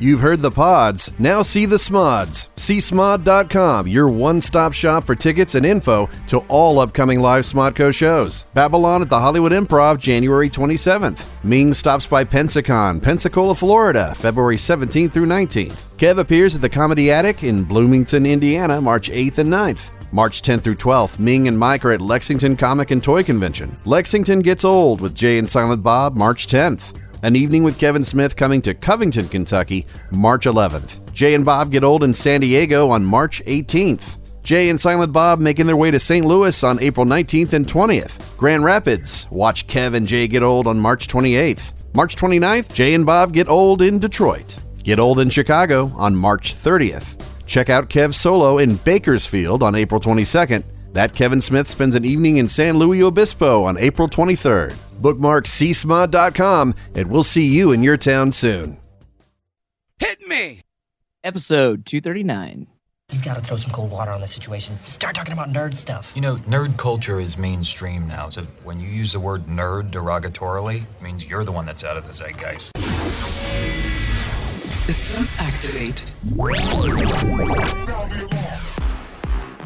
You've heard the pods, now see the smods. See smod.com, your one stop shop for tickets and info to all upcoming live Smodco shows. Babble-On at the Hollywood Improv, January 27th. Ming stops by Pensacon, Pensacola, Florida, February 17th through 19th. Kev appears at the Comedy Attic in Bloomington, Indiana, March 8th and 9th. March 10th through 12th, Ming and Mike are at Lexington Comic and Toy Convention. Lexington Gets Old with Jay and Silent Bob, March 10th. An Evening with Kevin Smith coming to Covington, Kentucky, March 11th. Jay and Bob Get Old in San Diego on March 18th. Jay and Silent Bob making their way to St. Louis on April 19th and 20th. Grand Rapids, watch Kev and Jay Get Old on March 28th. March 29th, Jay and Bob Get Old in Detroit. Get Old in Chicago on March 30th. Check out Kev Solo in Bakersfield on April 22nd. That Kevin Smith spends an evening in San Luis Obispo on April 23rd. Bookmark csmod.com and we'll see you in your town soon. Hit me! Episode 239. You've got to throw some cold water on this situation. Start talking about nerd stuff. You know, nerd culture is mainstream now. So when you use the word nerd derogatorily, it means you're the one that's out of the zeitgeist. System activate.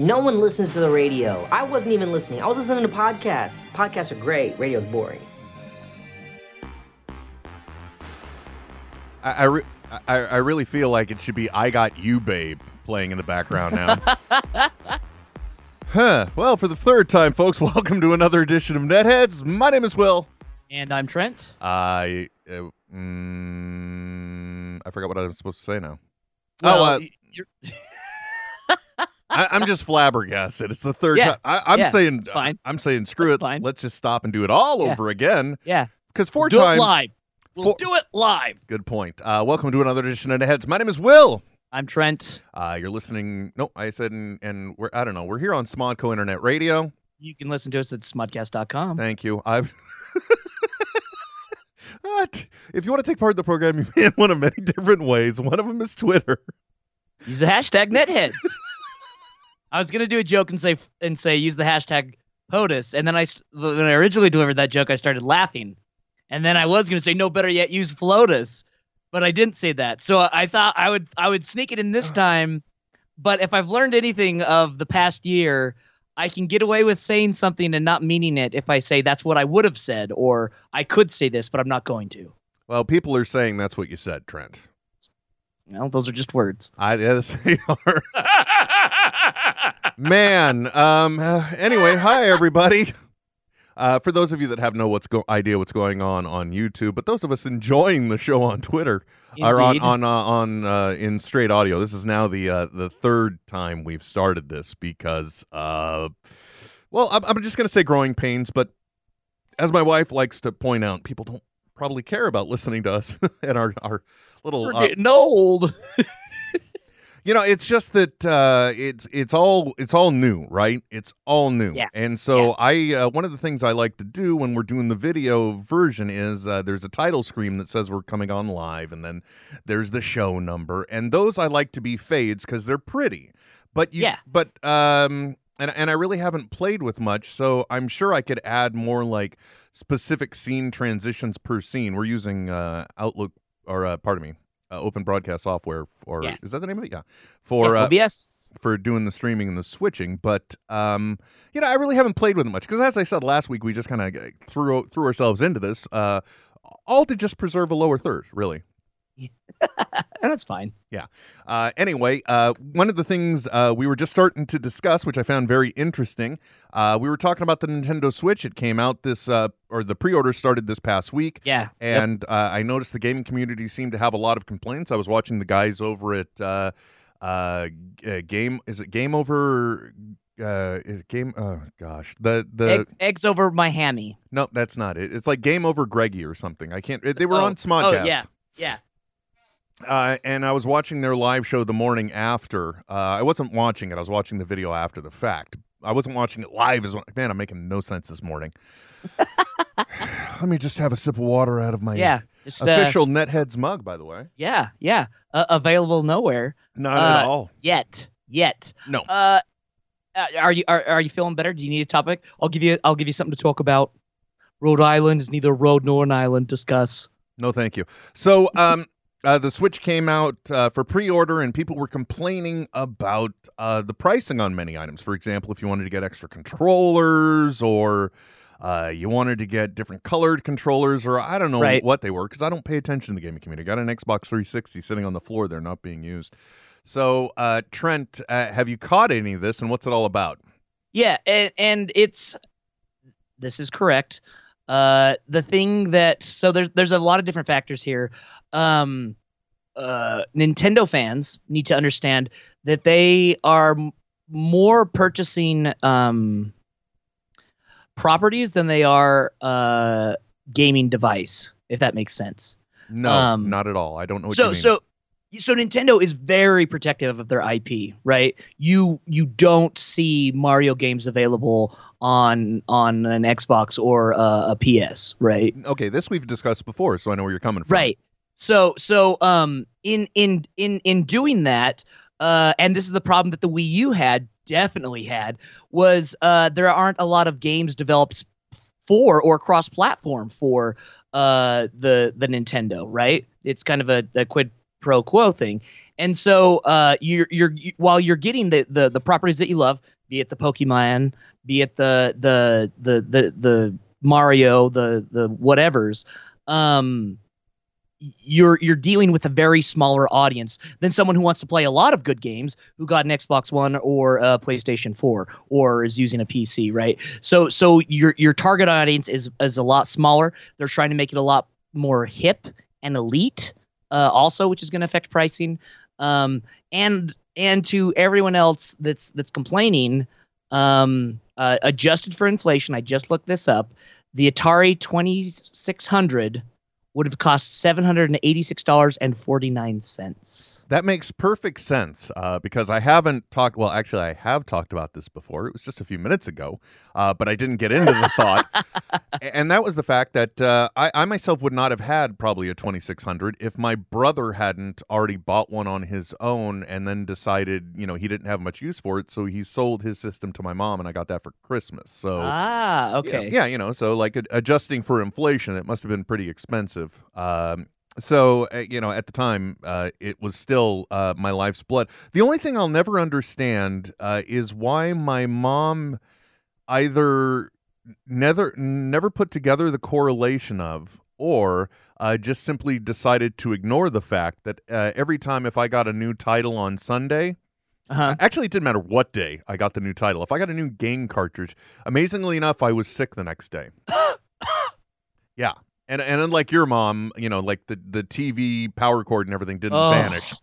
No one listens to the radio. I wasn't even listening. I was listening to podcasts. Podcasts are great. Radio's boring. I, I, re- I, I really feel like it should be I Got You Babe playing in the background now. huh. Well, for the third time, folks, welcome to another edition of Netheads. My name is Will. And I'm Trent. I, uh, mm, I forgot what I was supposed to say now. Well, oh, uh, you're, I, I'm just flabbergasted. It's the third Yeah, time. I, I'm yeah, saying, fine. I'm saying, screw That's it. fine. Let's just stop and do it all Yeah. over again. yeah. Because 4 do times. it live. We'll Four- do it live. Good point. Uh, welcome to another edition of Netheads. My name is Will. I'm Trent. Uh, you're listening. No, I said, and, and we're I don't know. We're here on Smodco Internet Radio. You can listen to us at smodcast.com. Thank you. I've. What? If you want to take part in the program, you may in one of many different ways. One of them is Twitter. Use the hashtag netheads. I was gonna do a joke and say and say use the hashtag POTUS, and then I when I originally delivered that joke, I started laughing, and then I was gonna say no better yet use FLOTUS, but I didn't say that. So I thought I would I would sneak it in this oh. time, but if I've learned anything of the past year, I can get away with saying something and not meaning it if I say that's what I would have said, or I could say this, but I'm not going to. Well, people are saying that's what you said, Trent. Well, those are just words. I yes, they are. Man. Um. anyway, hi everybody. Uh, for those of you that have no what's go- idea what's going on on YouTube, but those of us enjoying the show on Twitter are on on uh, on uh, in straight audio. This is now the uh, the third time we've started this because, uh, well, I'm, I'm just going to say growing pains, but as my wife likes to point out, people don't probably care about listening to us and our our little We're uh, getting old. you know, it's just that uh, it's it's all it's all new, right? It's all new, Yeah. and so I uh, one of the things I like to do when we're doing the video version is uh, there's a title screen that says we're coming on live, and then there's the show number, and those I like to be fades because they're pretty. But you, Yeah. but um, and and I really haven't played with much, so I'm sure I could add more like specific scene transitions per scene. We're using uh, Outlook or uh, pardon me. Uh, open broadcast software or Yeah. is that the name of it? Yeah, for yeah, uh, OBS. for doing the streaming and the switching. But um, you know, I really haven't played with it much because, as I said last week, we just kind of threw threw ourselves into this, uh, all to just preserve a lower third, really. And that's fine. Yeah. Uh, anyway, uh, one of the things uh, we were just starting to discuss, which I found very interesting, uh, we were talking about the Nintendo Switch. It came out this, uh, or the pre-order started this past week. Yeah. Yep. And uh, I noticed the gaming community seemed to have a lot of complaints. I was watching the guys over at uh, uh, uh, Game. Is it Game Over? uh, is game. Oh gosh, the the Egg, eggs over my hammy. no, that's not it. It's like Game Over Greggy or something. I can't. They were Oh, on Smodcast. Oh yeah, yeah. Uh, and I was watching their live show the morning after. Uh, I wasn't watching it. I was watching the video after the fact. I wasn't watching it live. As man, I'm making no sense this morning. Let me just have a sip of water out of my Yeah, just, uh, official Netheads mug. By the way, yeah, yeah. Uh, available nowhere not uh, at all. yet. Yet. No. Uh, uh, are you are, are you feeling better? Do you need a topic? I'll give you I'll give you something to talk about. Rhode Island is neither a road nor an island. Discuss. No, thank you. So, um, uh, the Switch came out uh, for pre-order, and people were complaining about uh, the pricing on many items. For example, if you wanted to get extra controllers, or uh, you wanted to get different colored controllers, or I don't know Right. what they were, because I don't pay attention to the gaming community. I got an Xbox 360 sitting on the floor there, not being used. So, uh, Trent, uh, have you caught any of this, and what's it all about? Yeah, and, and it's this is correct. Uh, the thing that so there's there's a lot of different factors here. Um, uh, Nintendo fans need to understand that they are m- more purchasing um, properties than they are uh, gaming device. If that makes sense. No, Um, not at all. I don't know what so you mean. so so Nintendo is very protective of their IP, right? You you don't see Mario games available on on an Xbox or uh, a PS, right? okay, this we've discussed before, so I know where you're coming from. Right. So so um in in in in doing that, uh, and this is the problem that the Wii U had definitely had was uh there aren't a lot of games developed for or cross platform for uh the the Nintendo, right? It's kind of a, a quid pro quo thing. And so uh you're you're you, while you're getting the, the the properties that you love, be it the Pokemon, be it the the the the the Mario, the the whatevers, um you're you're dealing with a very smaller audience than someone who wants to play a lot of good games who got an Xbox One or a PlayStation 4 or is using a PC, right? So so your your target audience is is a lot smaller. They're trying to make it a lot more hip and elite, uh, also, which is going to affect pricing. Um, and and to everyone else that's that's complaining, um, uh, adjusted for inflation, I just looked this up. The Atari 2600 would have cost seven hundred and eighty-six dollars and forty-nine cents. That makes perfect sense uh, because I haven't talked. Well, actually, I have talked about this before. It was just a few minutes ago, uh, but I didn't get into the thought. And that was the fact that uh, I, I myself would not have had probably a 2600 if my brother hadn't already bought one on his own and then decided, you know, he didn't have much use for it. So he sold his system to my mom, and I got that for Christmas. So. Ah, okay. Yeah, you know, so like adjusting for inflation, it must have been pretty expensive. Um, so uh, you know, at the time, uh, it was still uh, my life's blood. The only thing I'll never understand uh, is why my mom either never never put together the correlation of or uh, just simply decided to ignore the fact that uh, every time if I got a new title on Sunday, Uh-huh. Actually, it didn't matter what day I got the new title. If I got a new game cartridge, amazingly enough, I was sick the next day. yeah, and and unlike your mom, you know, like the the TV power cord and everything didn't Oh. vanish.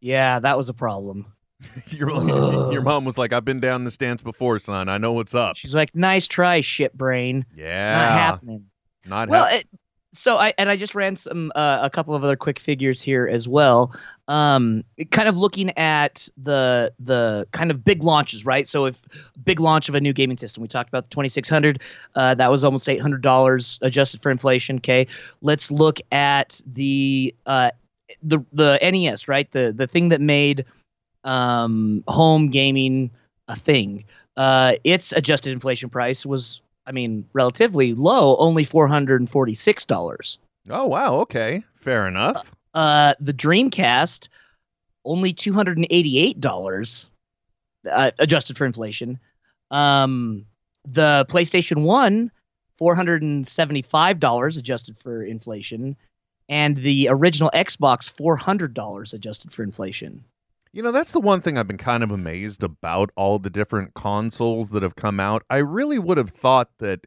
Yeah, that was a problem. your your mom was like, "I've been down this dance before, son. I know what's up." She's like, "Nice try, shit brain." Yeah, Not happening. Not Well, hap- it, so I and I just ran some uh, a couple of other quick figures here as well. Um, kind of looking at the the kind of big launches, right? So if big launch of a new gaming system, we talked about the 2600, uh, that was almost $800 adjusted for inflation. Okay, let's look at the uh, the the NES, right? The the thing that made um, home gaming a thing. Uh, its adjusted inflation price was, I mean, relatively low, only four hundred and forty-six dollars. oh wow, okay, fair enough. Uh, the Dreamcast, only two hundred and eighty-eight dollars, uh, adjusted for inflation. Um, the PlayStation One, four hundred and seventy-five dollars adjusted for inflation, and the original Xbox, four hundred dollars adjusted for inflation. You know, that's the one thing I've been kind of amazed about all the different consoles that have come out. I really would have thought that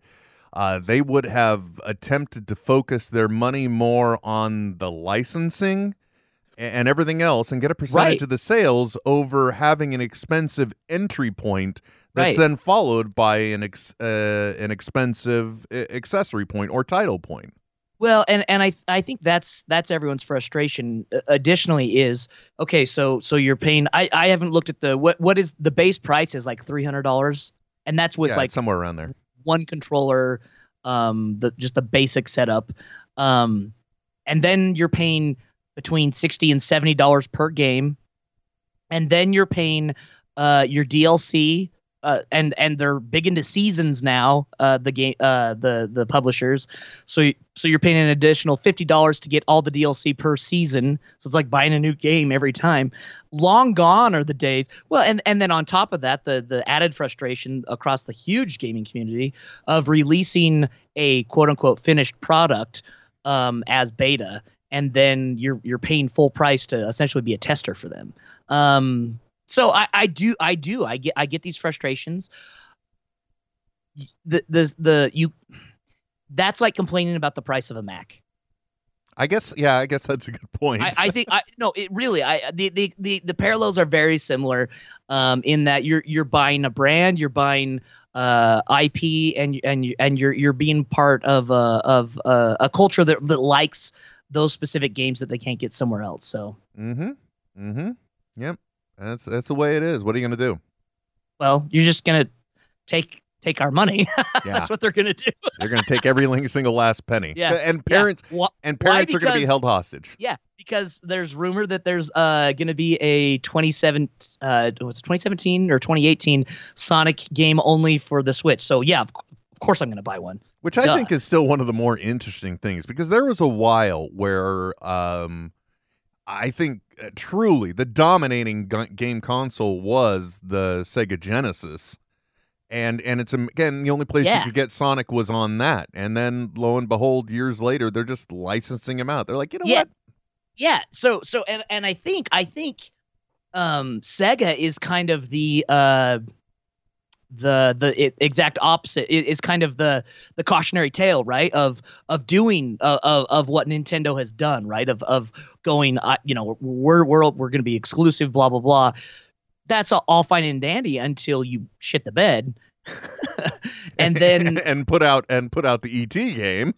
uh, they would have attempted to focus their money more on the licensing and everything else and get a percentage Right. of the sales over having an expensive entry point that's Right. then followed by an ex- uh, an expensive uh, accessory point or title point. Well, and and I I think that's that's everyone's frustration. Uh, Additionally, is okay. So so you're paying. I I haven't looked at the what what is the base price is like three hundred dollars, and that's with yeah, like somewhere around there. one controller, um, the just the basic setup, um, and then you're paying between sixty and seventy dollars per game, and then you're paying uh your DLC. Uh, and and they're big into seasons now. Uh, the game, uh, the the publishers, so so you're paying an additional fifty dollars to get all the DLC per season. So it's like buying a new game every time. Long gone are the days. Well, and and then on top of that, the the added frustration across the huge gaming community of releasing a quote unquote finished product um, as beta, and then you're you're paying full price to essentially be a tester for them. Um, so I, I do I do I get I get these frustrations. The the the you that's like complaining about the price of a Mac. I guess yeah, I guess that's a good point. I, I think I no, it really I the, the the the parallels are very similar, um, in that you're you're buying a brand, you're buying uh IP, and and and you're you're being part of uh of uh, a culture that that likes those specific games that they can't get somewhere else. So mm-hmm. Mm-hmm. Yep. That's that's the way it is. What are you gonna do? well, you're just gonna take take our money. Yeah. That's what they're gonna do. They're gonna take every single last penny. Yeah. And parents Yeah. And parents are gonna be held hostage. Yeah, because there's rumor that there's uh going to be a 27 uh what's 2017 or 2018 Sonic game only for the Switch. So yeah, of, of course I'm going to buy one. Which I think is still one of the more interesting things because there was a while where um, I think uh, truly the dominating gu- game console was the Sega Genesis. And and it's um, again the only place Yeah. you could get Sonic was on that, and then lo and behold, years later they're just licensing him out. They're like, you know Yeah. what? Yeah, so so and and I think I think um Sega is kind of the uh the the i exact opposite It is kind of the the cautionary tale right of of doing uh, of of what Nintendo has done right of of going uh, you know we're we're we're going to be exclusive blah blah blah that's all, all fine and dandy until you shit the bed and then and put out and put out the ET game.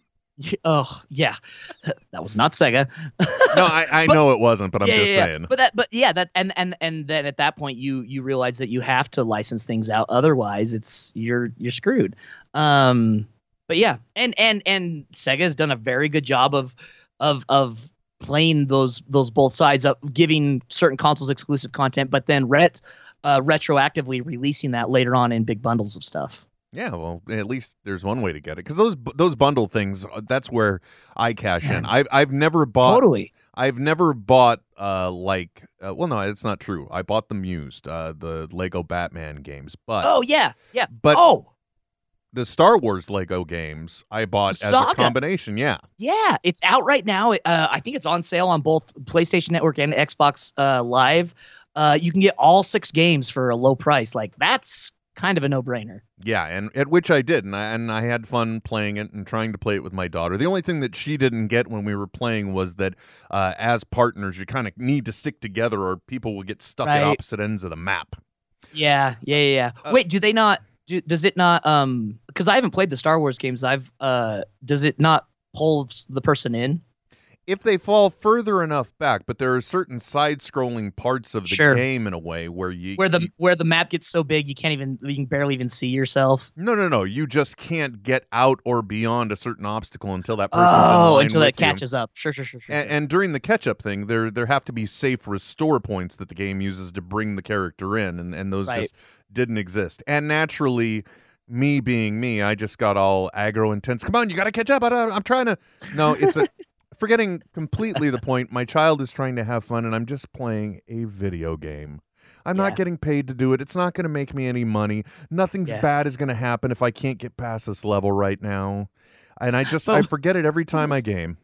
Oh yeah that was not Sega No, I, I But- know it wasn't, but I'm yeah, just yeah, saying. But that, but yeah, that, and and and then at that point, you you realize that you have to license things out. Otherwise, it's you're you're screwed. Um, but yeah, and and and Sega has done a very good job of of of playing those those both sides up, giving certain consoles exclusive content, but then ret uh, retroactively releasing that later on in big bundles of stuff. Yeah, well, at least there's one way to get it because those those bundle things. uh, That's where I cash in. I've I've never bought. totally. I've never bought uh like uh, well no it's not true. I bought them used uh the Lego Batman games, but Oh yeah, yeah. but oh the Star Wars Lego games I bought as a combination. Yeah, Yeah, it's out right now. Uh, I think it's on sale on both PlayStation Network and Xbox uh, Live. Uh, you can get all six games for a low price. Like that's kind of a no-brainer. yeah, and at which I did, and I and I had fun playing it and trying to play it with my daughter. The only thing that she didn't get when we were playing was that uh, as partners, you kind of need to stick together, or people will get stuck at opposite ends of the map. Yeah, yeah, yeah. yeah. Uh, Wait, do they not? Do, does it not? Um, because I haven't played the Star Wars games. I've uh, does it not pull the person in? If they fall further enough back, but there are certain side-scrolling parts of the Sure. game in a way where you Where the you- where the map gets so big you can't even you can barely even see yourself. no no no you just can't get out or beyond a certain obstacle until that person's in Oh, until with that you. catches up. Sure, sure, sure, sure. And, and during the catch-up thing, there there have to be safe restore points that the game uses to bring the character in, and, and those Right. just didn't exist. And naturally, me being me, I just got all aggro intense. Come on, you got to catch up. I, don't- I'm trying to. No, it's a. Forgetting completely the point, my child is trying to have fun, and I'm just playing a video game. I'm Yeah. not getting paid to do it. It's not going to make me any money. Nothing's Yeah. bad is going to happen if I can't get past this level right now. And I just I forget it every time hmm. I game.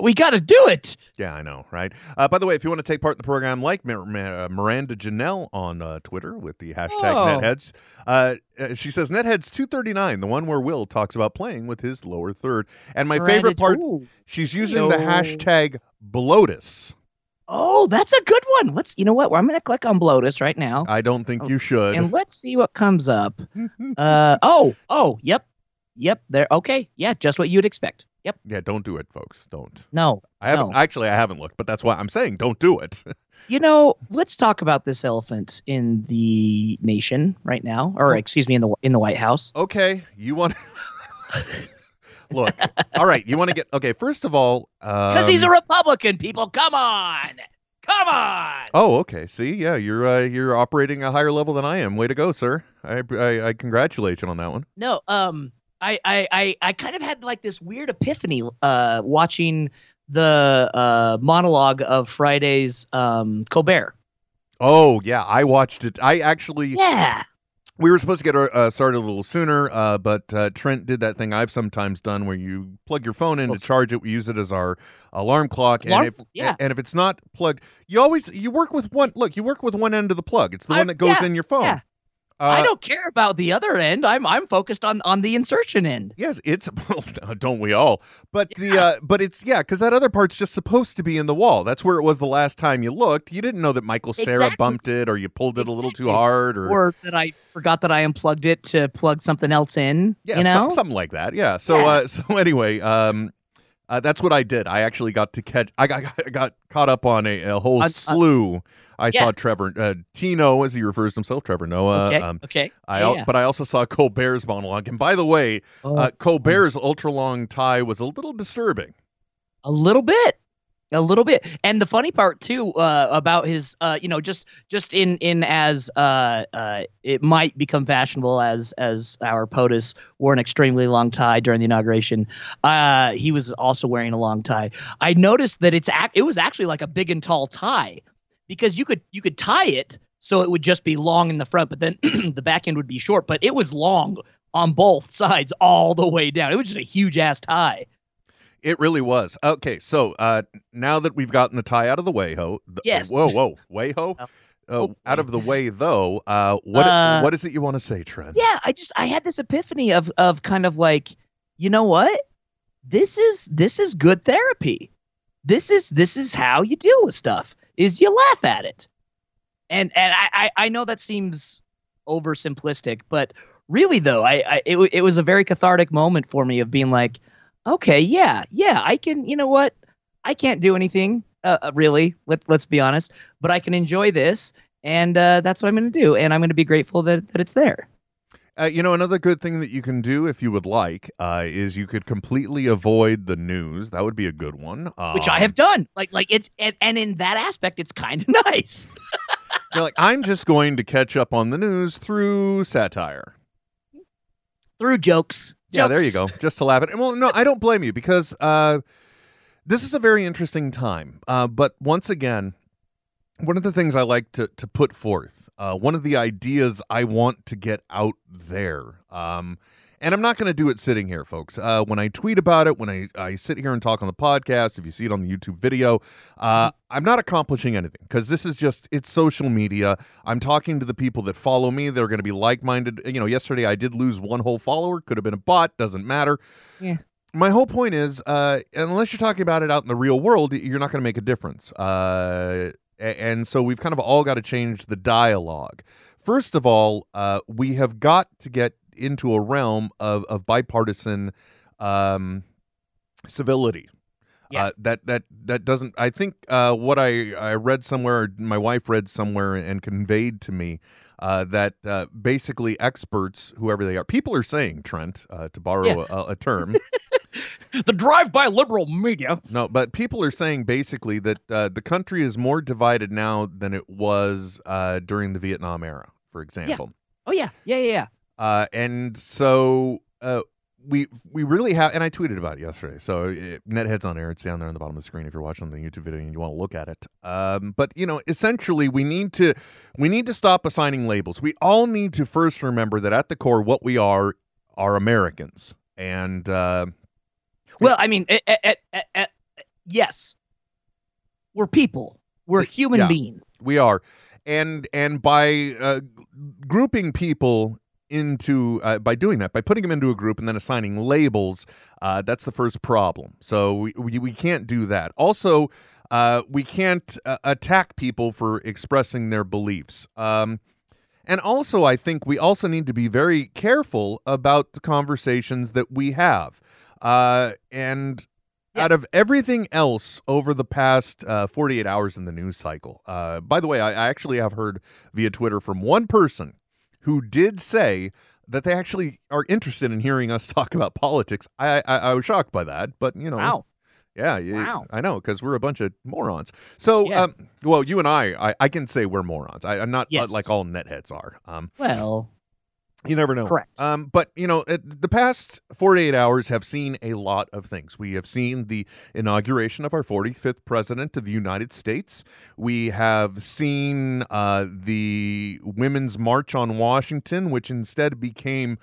We got to do it. Yeah, I know, right? Uh, by the way, if you want to take part in the program, like Mir- Mir- uh, Miranda Janelle on uh, Twitter with the hashtag Oh. NetHeads, uh, uh, she says NetHeads two thirty nine, the one where Will talks about playing with his lower third. And my favorite part, Ooh. she's using the hashtag Bloatus. Oh, that's a good one. Let's. You know what? I'm going to click on Blotus right now, I don't think you should. and let's see what comes up. Uh oh oh yep yep there okay yeah just what you'd expect. Yep yeah, don't do it, folks. Don't. no I haven't No. actually. I haven't looked, but that's why I'm saying don't do it. You know, let's talk about this elephant in the nation right now, or excuse me, in the in the White House. okay, you want. Look, all right. You want to get okay. First of all, Because he's a um, Republican. People, come on, come on. Oh, okay. See, yeah, you're uh, you're operating a higher level than I am. Way to go, sir. I, I I congratulate you on that one. No, um, I I I, I kind of had like this weird epiphany uh, watching the uh, monologue of Friday's um, Colbert. Oh yeah, I watched it. I actually Yeah. we were supposed to get uh, started a little sooner, uh, but uh, Trent did that thing I've sometimes done where you plug your phone in to charge it. We use it as our alarm clock, Alarm- and if yeah. and if it's not plugged, you always you work with one. Look, you work with one end of the plug. It's the I- one that goes yeah, in your phone. yeah. Uh, I don't care about the other end. I'm I'm focused on on the insertion end. Yes, it's don't we all? But the uh, but it's yeah, because that other part's just supposed to be in the wall. That's where it was the last time you looked. You didn't know that Michael Cera Exactly. bumped it, or you pulled it a little too hard, or, Or that I forgot that I unplugged it to plug something else in. yeah, you some- something like that. Yeah. So Yeah. uh, so anyway, um, uh, that's what I did. I actually got to catch. I got I got caught up on a, a whole uh, slew. I yeah. saw Trevor uh, Tino, as he refers to himself, Trevor Noah. okay. Um, okay. I yeah, but I also saw Colbert's monologue. And by the way, Oh, uh, Colbert's ultra long tie was a little disturbing. a little bit a little bit. And the funny part too uh, about his uh, you know just just in in as uh, uh, it might become fashionable as as our POTUS wore an extremely long tie during the inauguration uh, he was also wearing a long tie. I noticed that it's ac- it was actually like a big and tall tie because you could you could tie it so it would just be long in the front but then the back end would be short but it was long on both sides all the way down. It was just a huge ass tie It really was. Okay, so uh, now that we've gotten the tie out of the way, ho. th- Yes. Whoa, whoa, way ho. Oh. Uh, out of the way, though. Uh, what Uh, what is it you want to say, Trent? yeah i just i had this epiphany of of kind of like you know what this is this is good therapy this is this is how you deal with stuff is you laugh at it and and i i, I know that seems oversimplistic but really though i, I it, it was a very cathartic moment for me of being like okay yeah yeah i can you know what i can't do anything uh, uh, really let, let's be honest but i can enjoy this and uh, that's what i'm going to do and i'm going to be grateful that, that it's there Uh, you know, another good thing that you can do if you would like uh, is you could completely avoid the news. That would be a good one. which I Um, have done. Like like it's and, and in that aspect, it's kind of nice. You're like, I'm just going to catch up on the news through satire. Through jokes. Yeah, there you go. Just to laugh at. It. Well, no, I don't blame you because uh, this is a very interesting time. Uh, but once again, one of the things I like to to put forth, uh, one of the ideas I want to get out there, um, and I'm not going to do it sitting here, folks. Uh, when I tweet about it, when I, I sit here and talk on the podcast, if you see it on the YouTube video, uh, I'm not accomplishing anything because this is just it's social media. I'm talking to the people that follow me. They're going to be like minded. You know, yesterday I did lose one whole follower. Could have been a bot. Doesn't matter. Yeah. My whole point is, uh, unless you're talking about it out in the real world, you're not going to make a difference. Uh, and so we've kind of all got to change the dialogue. First of all, uh, we have got to get into a realm of, of bipartisan um, civility. Yeah. Uh, that that that doesn't. I think uh, what I I read somewhere, my wife read somewhere and conveyed to me uh, that uh, basically experts, whoever they are, people are saying Trent, uh, to borrow Yeah. a, a term. The drive-by liberal media. No, but people are saying basically that uh, the country is more divided now than it was uh, during the Vietnam era, for example. Oh yeah, yeah, yeah. yeah. Uh, and so uh, we we really have, and I tweeted about it yesterday. So it, Netheads on air, it's down there on the bottom of the screen if you're watching the YouTube video and you want to look at it. Um, but you know, essentially, we need to we need to stop assigning labels. We all need to first remember that at the core, what we are are Americans, and uh, Well, I mean, eh, eh, eh, yes, we're people. We're human Yeah. beings. We are, and and by uh, grouping people into uh, by doing that by putting them into a group and then assigning labels, uh, that's the first problem. So we we, we can't do that. Also. Uh, we can't uh, attack people for expressing their beliefs. Um, and also, I think we also need to be very careful about the conversations that we have. Uh, and Yeah. out of everything else over the past uh, 48 hours in the news cycle, uh, by the way, I, I actually have heard via Twitter from one person who did say that they actually are interested in hearing us talk about politics. I I, I was shocked by that, but you know, Wow. yeah, Wow. I know because we're a bunch of morons. So, Yeah. um, well, you and I, I, I can say we're morons. I, I'm not uh, Yes. like all netheads are. Um, Well, you never know. Correct. Um, but you know, the past 48 hours have seen a lot of things. We have seen the inauguration of our 45th president of the United States. We have seen uh, the Women's March on Washington, which instead became,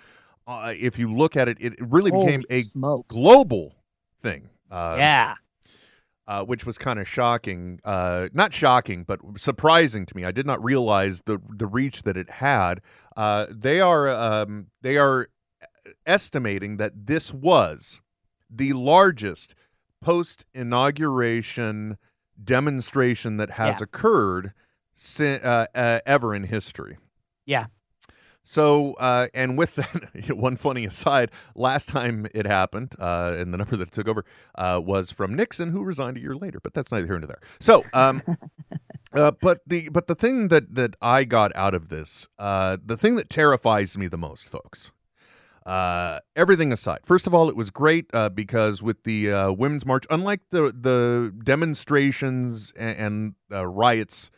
uh, if you look at it, it really became a smokes. global thing. Uh, yeah. Uh, which was kind of shocking. Uh, not shocking, but surprising to me. I did not realize the the reach that it had. Uh, they are um, they are estimating that this was the largest post inauguration demonstration that has Yeah. occurred si- uh, uh, ever in history. Yeah. So, uh, and with that, one funny aside, last time it happened, uh, and the number that it took over uh, was from Nixon, who resigned a year later. But that's neither here nor there. So, um, uh, but the but the thing that that I got out of this, uh, the thing that terrifies me the most, folks. Uh, everything aside, first of all, it was great uh, because with the uh, women's march, unlike the the demonstrations and, and uh, riots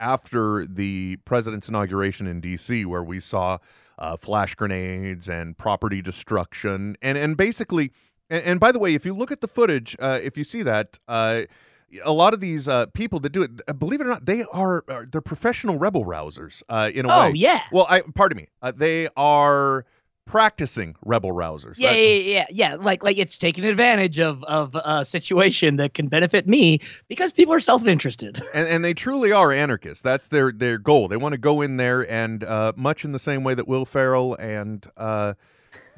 after the president's inauguration in D.C., where we saw uh, flash grenades and property destruction, and and basically, and, and by the way, if you look at the footage, uh, if you see that. Uh, a lot of these uh, people that do it, uh, believe it or not, they are, are they're professional rebel rousers uh, in a Oh way. yeah. Well, I pardon me, uh, they are practicing rebel rousers. Yeah, yeah, yeah, yeah. Like, like it's taking advantage of of a situation that can benefit me because people are self interested. and, and they truly are anarchists. That's their their goal. They want to go in there and uh, much in the same way that Will Ferrell and uh,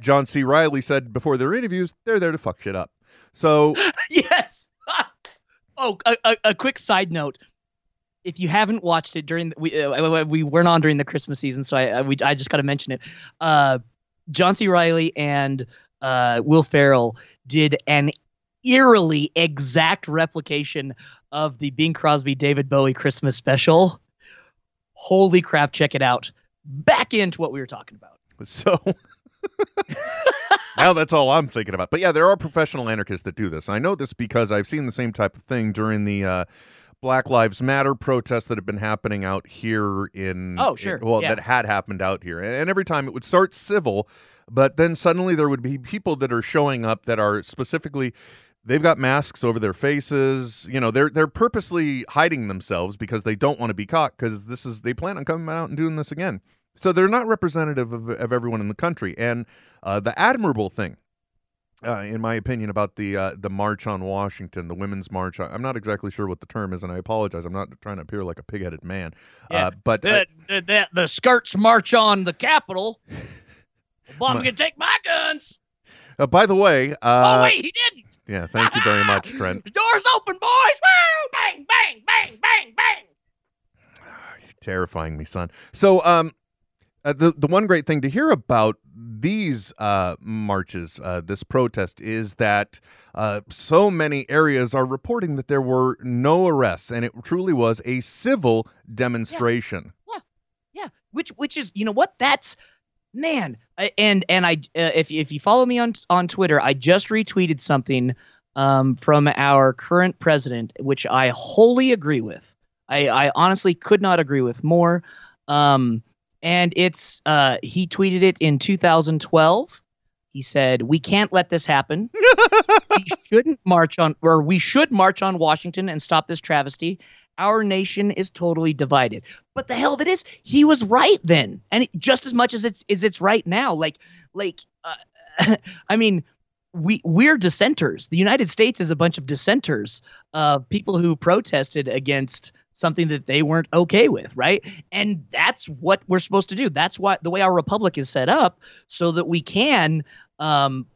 John C. Reilly said before their interviews, they're there to fuck shit up. So yes. oh, a, a, a quick side note. If you haven't watched it during the, we uh, we weren't on during the Christmas season, so I I, we, I just got to mention it. Uh, John C. Reilly and uh, Will Ferrell did an eerily exact replication of the Bing Crosby David Bowie Christmas special. Holy crap! Check it out. Back into what we were talking about. so now that's all I'm thinking about. But yeah, there are professional anarchists that do this. I know this because I've seen the same type of thing during the uh, Black Lives Matter protests that have been happening out here in. Oh, sure. in- well, Yeah. that had happened out here, and every time it would start civil, but then suddenly there would be people that are showing up that are specifically. They've got masks over their faces. You know, they're they're purposely hiding themselves because they don't want to be caught. Because this is they plan on coming out and doing this again. So they're not representative of, of everyone in the country. And uh, the admirable thing, uh, in my opinion, about the uh, the march on Washington, the women's march, I- I'm not exactly sure what the term is, and I apologize. I'm not trying to appear like a pig-headed man. Yeah. Uh, but The, the, the, the skirts march on the Capitol. Obama My- can take my guns. uh, by the way, oh uh, wait, he didn't. yeah, thank you very much, Trent. The door's open, boys. Woo! Bang, bang, bang, bang, bang. You're terrifying me, son. So, um, uh, the the one great thing to hear about these uh, marches, uh, this protest, is that uh, so many areas are reporting that there were no arrests, and it truly was a civil demonstration. Yeah, Yeah. which which is you know what that's man I- and and I uh, if if you follow me on on Twitter, I just retweeted something um, from our current president, which I wholly agree with. I I honestly could not agree with more. Um, and it's uh, he tweeted it in 2012. He said, "We can't let this happen. we shouldn't march on, or we should march on Washington and stop this travesty. Our nation is totally divided." But the hell of it is, he was right then, and it- just as much as it's as it's right now. Like, like, uh, I mean, we we're dissenters. The United States is a bunch of dissenters, uh, people who protested against something that they weren't okay with, right? And that's what we're supposed to do. That's why the way our republic is set up, so that we can um,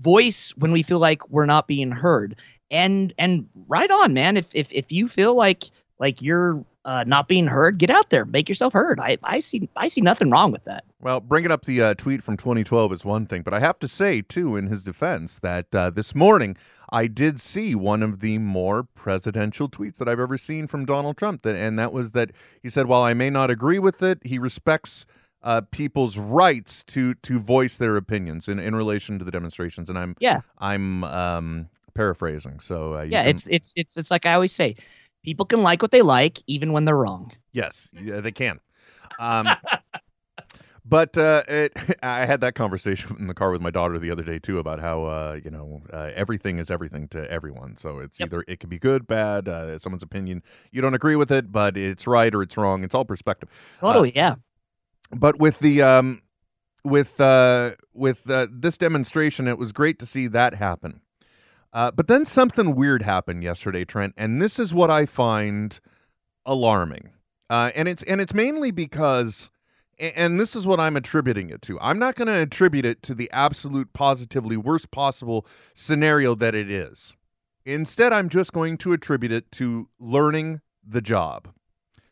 voice when we feel like we're not being heard. and and right on, man. If if if you feel like like you're uh, not being heard, get out there, make yourself heard. I I see I see nothing wrong with that. Well, bringing up the uh, tweet from 2012 is one thing, but I have to say, too, in his defense, that uh, this morning I did see one of the more presidential tweets that I've ever seen from Donald Trump. That, and that was that he said, while I may not agree with it, he respects uh, people's rights to to voice their opinions in, in relation to the demonstrations. And I'm Yeah. I'm um, paraphrasing. So uh, Yeah, can- it's it's it's it's like I always say, people can like what they like even when they're wrong. Yes, yeah, they can. Um, but uh, it, I had that conversation in the car with my daughter the other day too about how uh, you know uh, everything is everything to everyone. So it's Yep. either it can be good, bad, uh, someone's opinion. You don't agree with it, but it's right or it's wrong. It's all perspective. Totally, yeah. But with the um, with uh, with uh, this demonstration, it was great to see that happen. Uh, but then something weird happened yesterday, Trent, and this is what I find alarming. Uh, and it's and it's mainly because, and this is what I'm attributing it to. I'm not going to attribute it to the absolute positively worst possible scenario that it is. Instead, I'm just going to attribute it to learning the job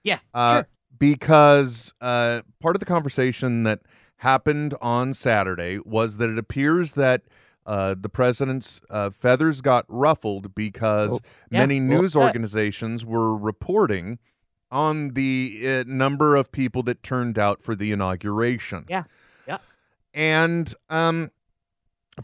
Yeah, uh, sure. because uh, part of the conversation that happened on Saturday was that it appears that uh, the president's uh, feathers got ruffled because Oh, yeah. many Well, news organizations were reporting on the uh, number of people that turned out for the inauguration. Yeah, yeah. And um,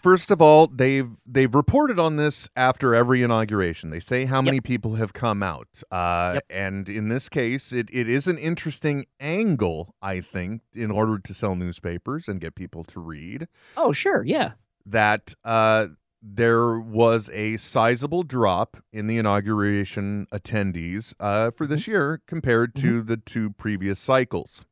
first of all, they've they've reported on this after every inauguration. They say how many people have come out. Uh, Yep. And in this case, it, it is an interesting angle, I think, in order to sell newspapers and get people to read Oh, sure, yeah. That uh, there was a sizable drop in the inauguration attendees uh, for this year compared to the two previous cycles,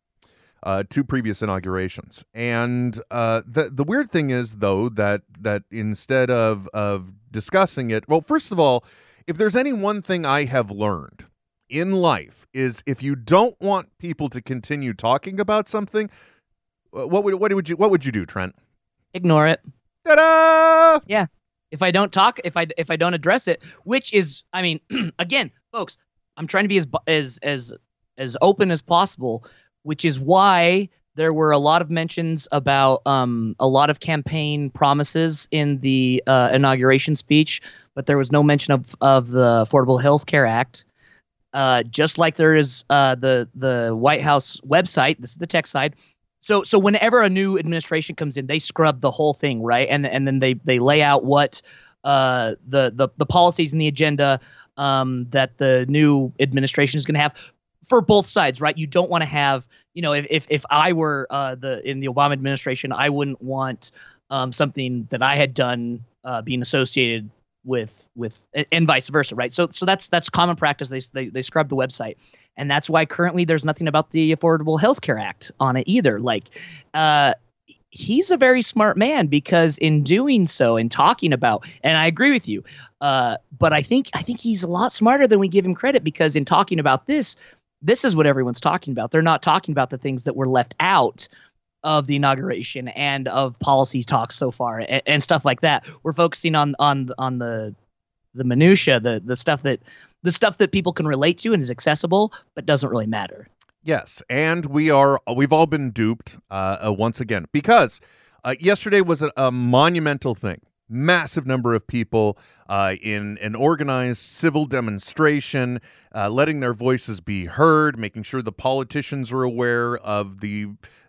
uh, two previous inaugurations. And uh, the the weird thing is, though, that that instead of of discussing it, well, first of all, if there's any one thing I have learned in life is if you don't want people to continue talking about something, uh, what would what would you what would you do, Trent? Ignore it. Ta-da! if I don't talk, if I if I don't address it, which is, I mean, again, folks, I'm trying to be as as as as open as possible, which is why there were a lot of mentions about um, a lot of campaign promises in the uh, inauguration speech, but there was no mention of of the Affordable Health Care Act. Uh, just like there is uh, the the White House website. This is the tech side. So so whenever a new administration comes in, they scrub the whole thing, right? And and then they they lay out what uh, the the the policies and the agenda um, that the new administration is going to have for both sides, right? You don't want to have, you know, if if, if I were uh, the in the Obama administration, I wouldn't want um, something that I had done uh, being associated with with and vice versa, right? So so that's that's common practice. They they they scrub the website, and that's why currently there's nothing about the Affordable Health Care Act on it either. Like, uh, he's a very smart man because in doing so and talking about, and I agree with you, uh, but I think I think he's a lot smarter than we give him credit because in talking about this, this is what everyone's talking about. They're not talking about the things that were left out of the inauguration and of policy talks so far and, and stuff like that. We're focusing on on on the the minutia, the the stuff that the stuff that people can relate to and is accessible, but doesn't really matter. Yes, and we are we've all been duped uh, uh, once again because uh, yesterday was a, a monumental thing. Massive number of people uh, in an organized civil demonstration, uh, letting their voices be heard, making sure the politicians are aware of the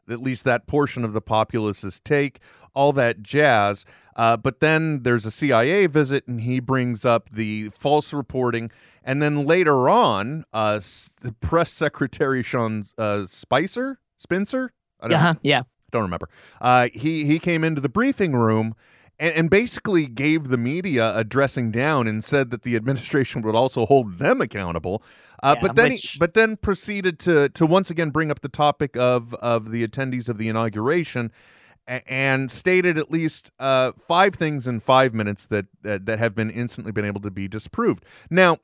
at least that portion of the populace's take, all that jazz. Uh, but then there's a CIA visit, and he brings up the false reporting. And then later on, uh, s- Press Secretary Sean uh, Spicer, Spencer, I don't, Yeah, uh-huh, yeah. don't remember. Uh, he he came into the briefing room. And, and basically gave the media a dressing down and said that the administration would also hold them accountable. Uh, Yeah, but then, which- he, but then proceeded to to once again bring up the topic of of the attendees of the inauguration, and stated at least uh, five things in five minutes that, that that have been instantly been able to be disproved. Now,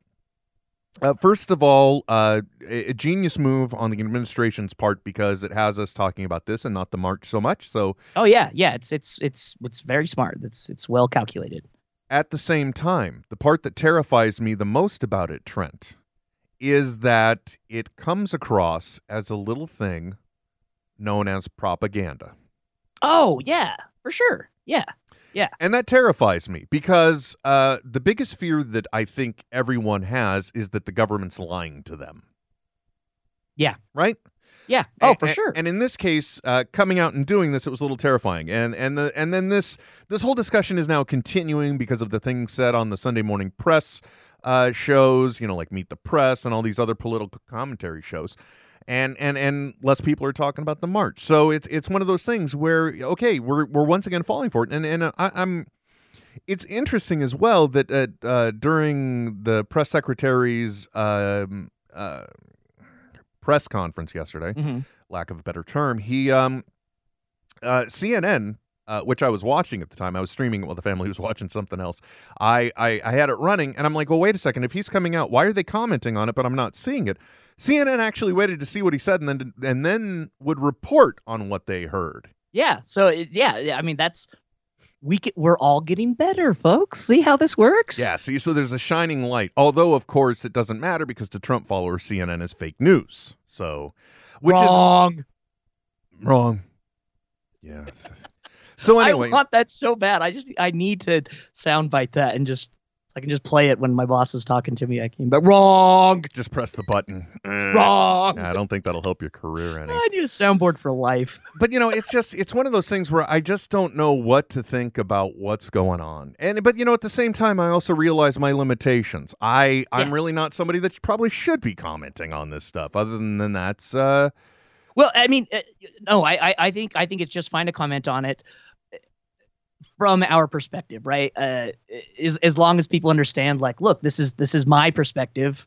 uh, first of all, uh, a, genius move on the administration's part because it has us talking about this and not the march so much. So Oh yeah, yeah. It's it's it's it's very smart. It's it's well calculated. at the same time, the part that terrifies me the most about it, Trent, is that it comes across as a little thing known as propaganda. Oh yeah, for sure. Yeah. And that terrifies me because uh, the biggest fear that I think everyone has is that the government's lying to them. Yeah. Right? Yeah. Oh, for sure. And in this case, uh, coming out and doing this, it was a little terrifying. And and the, and then this this whole discussion is now continuing because of the things said on the Sunday morning press uh, shows, you know, like Meet the Press and all these other political commentary shows. And and and less people are talking about the march. So it's it's one of those things where okay, we're we're once again falling for it. And and uh, I, I'm it's interesting as well that uh, uh, during the press secretary's um, uh, press conference yesterday, Mhm. lack of a better term, he um, uh, CNN, uh, which I was watching at the time, I was streaming it while the family was watching something else. I, I I had it running, and I'm like, well, wait a second. If he's coming out, why are they commenting on it, but I'm not seeing it? CNN actually waited to see what he said, and then and then would report on what they heard. Yeah. So yeah, I mean that's we get, we're all getting better, folks. See how this works? Yeah, see, so there's a shining light. Although, of course, it doesn't matter because to Trump followers, CNN is fake news. So, which Wrong. is wrong. wrong. Yeah. So anyway, I want that so bad. I just I need to soundbite that and just I can just play it when my boss is talking to me. I can, but wrong, just press the button. Wrong. I don't think that'll help your career any. I need a soundboard for life. But you know, it's just it's one of those things where I just don't know what to think about what's going on. And but you know, at the same time, I also realize my limitations. I I'm Yeah. really not somebody that probably should be commenting on this stuff. Other than that's uh Well, I mean, uh, no, I, I, I think, I think it's just fine to comment on it from our perspective, right? Uh, as as long as people understand, like, look, this is this is my perspective.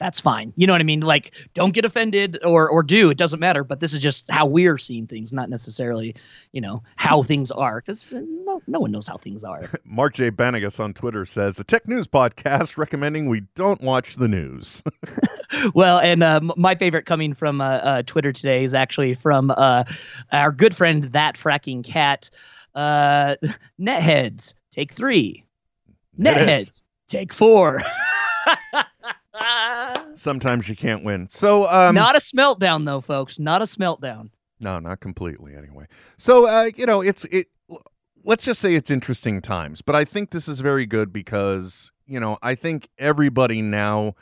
That's fine. You know what I mean? Like, don't get offended or or do. It doesn't matter. But this is just how we're seeing things, not necessarily, you know, how things are. Because no, no one knows how things are. Mark J. Benegas on Twitter says a tech news podcast recommending we don't watch the news. well, and uh, m- my favorite coming from uh, uh, Twitter today is actually from uh, our good friend that fracking cat. Uh, netheads, take three. Netheads. Take four. Sometimes you can't win. So um Not a smeltdown though, folks. Not a smeltdown. No, not completely anyway. So uh, you know, it's it let's just say it's interesting times, but I think this is very good because, you know, I think everybody now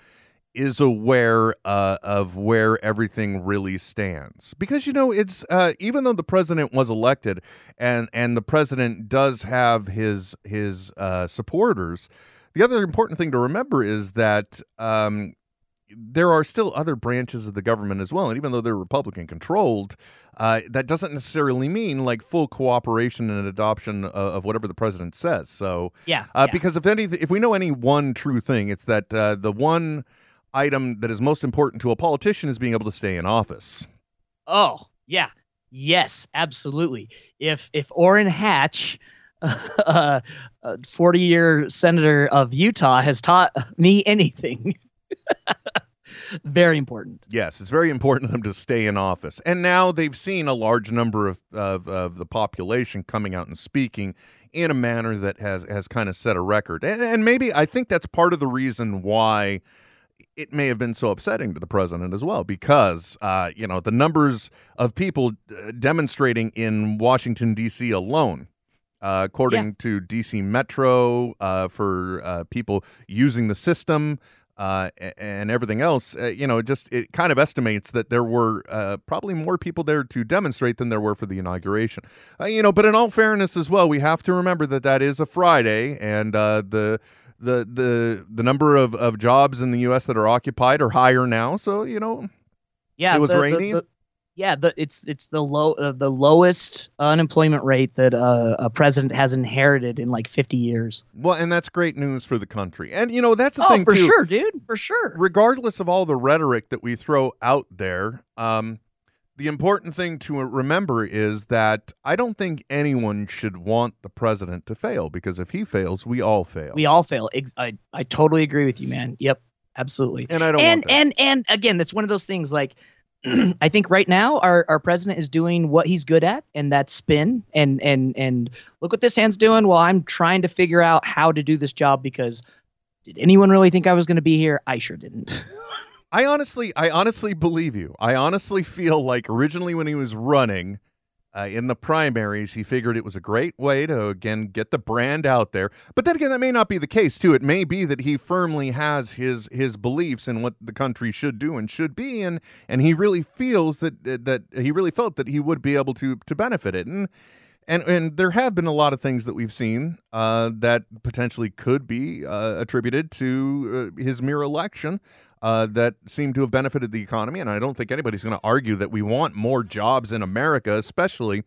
is aware uh, of where everything really stands because you know it's uh, even though the president was elected and and the president does have his his uh, supporters the other important thing to remember is that um, there are still other branches of the government as well. And even though they're Republican controlled, uh, that doesn't necessarily mean like full cooperation and adoption of, of whatever the president says. So, Yeah. uh, yeah. because if any, if we know any one true thing, it's that uh, the one item that is most important to a politician is being able to stay in office. Oh, yeah. Yes, absolutely. If if Orrin Hatch, uh, a 40 year senator of Utah, has taught me anything, very important. Yes, it's very important to them to stay in office. And now they've seen a large number of, of, of the population coming out and speaking in a manner that has, has kind of set a record. And, and maybe I think that's part of the reason why it may have been so upsetting to the president as well, because, uh, you know, the numbers of people uh, demonstrating in Washington, D.C. alone. Uh, according to DC Metro, uh, for uh, people using the system, uh, and everything else, uh, you know, just it kind of estimates that there were uh, probably more people there to demonstrate than there were for the inauguration. Uh, you know, but in all fairness as well, we have to remember that that is a Friday, and uh, the the the the number of, of jobs in the U.S. that are occupied are higher now. So you know, Yeah, It was the- the- the- yeah, the, it's it's the low uh, the lowest unemployment rate that uh, a president has inherited in like 50 years. well, and that's great news for the country. And you know, that's the oh, thing for too. sure, dude, for sure. regardless of all the rhetoric that we throw out there, um, the important thing to remember is that I don't think anyone should want the president to fail because if he fails, we all fail. We all fail. I I totally agree with you, man. Yep, absolutely. and I don't and and and again, that's one of those things like I think right now our, our president is doing what he's good at, and that's spin. And and and look what this hand's doing. While I'm trying to figure out how to do this job because did anyone really think I was going to be here? I sure didn't. I honestly, I honestly believe you. I honestly feel like originally when he was running uh, in the primaries, he figured it was a great way to again get the brand out there. But then again, that may not be the case too. It may be that he firmly has his his beliefs in what the country should do and should be, and and he really feels that that he really felt that he would be able to to benefit it. And and and there have been a lot of things that we've seen uh, that potentially could be uh, attributed to uh, his mere election uh, that seem to have benefited the economy. And I don't think anybody's going to argue that we want more jobs in America, especially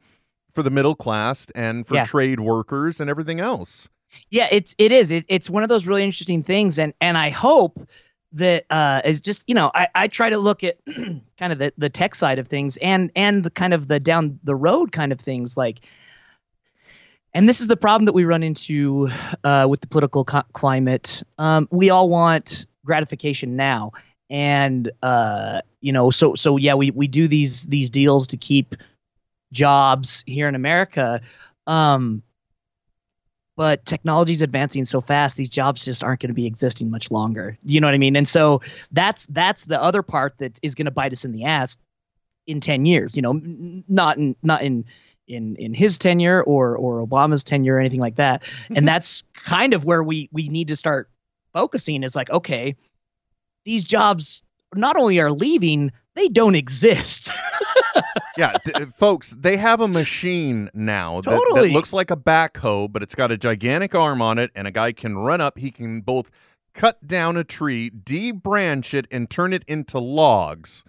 for the middle class and for Yeah. trade workers and everything else. Yeah, it's it is. It, it's one of those really interesting things, and and I hope that uh, is just you know I, I try to look at kind of the the tech side of things and and kind of the down the road kind of things like. And this is the problem that we run into uh, with the political co- climate. Um, we all want gratification now, and uh, you know, so so yeah, we we do these these deals to keep jobs here in America. Um, but technology's advancing so fast these jobs just aren't going to be existing much longer you know what i mean and so that's that's the other part that is going to bite us in the ass in 10 years you know not in not in in in his tenure or or obama's tenure or anything like that and that's kind of where we we need to start focusing is like okay these jobs not only are leaving they don't exist Yeah, d- folks, they have a machine now that, that looks like a backhoe, but it's got a gigantic arm on it, and a guy can run up. He can both cut down a tree, debranch it, and turn it into logs.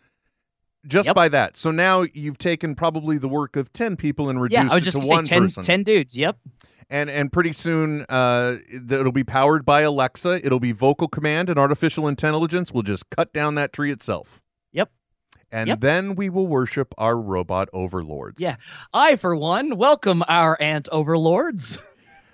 Just Yep. by that. So now you've taken probably the work of 10 people and reduced yeah it to one say 10, person. 10 dudes yep and and pretty soon uh, it'll be powered by Alexa. It'll be vocal command and artificial intelligence will just cut down that tree itself. Yep. And Yep. then we will worship our robot overlords. Yeah. I, for one, welcome our ant overlords,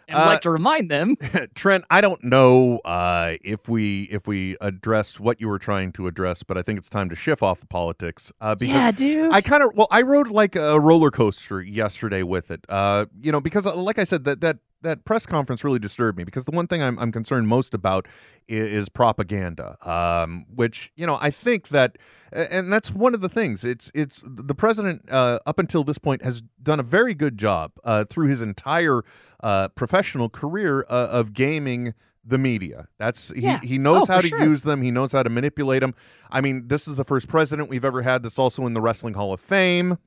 and Uh, like to remind them. Trent, I don't know uh, if we if we addressed what you were trying to address, but I think it's time to shift off of politics uh, because Yeah, dude. I kind of well, I rode like a roller coaster yesterday with it. Uh, you know, because uh, like I said, that that that press conference really disturbed me because the one thing I'm I'm concerned most about is, is propaganda. Um, which you know I think that, and that's one of the things. It's it's the president uh, up until this point has done a very good job uh, through his entire uh, professional career uh, of gaming the media. That's he, Yeah. he knows Oh, how to sure. use them. He knows how to manipulate them. I mean, this is the first president we've ever had that's also in the Wrestling Hall of Fame.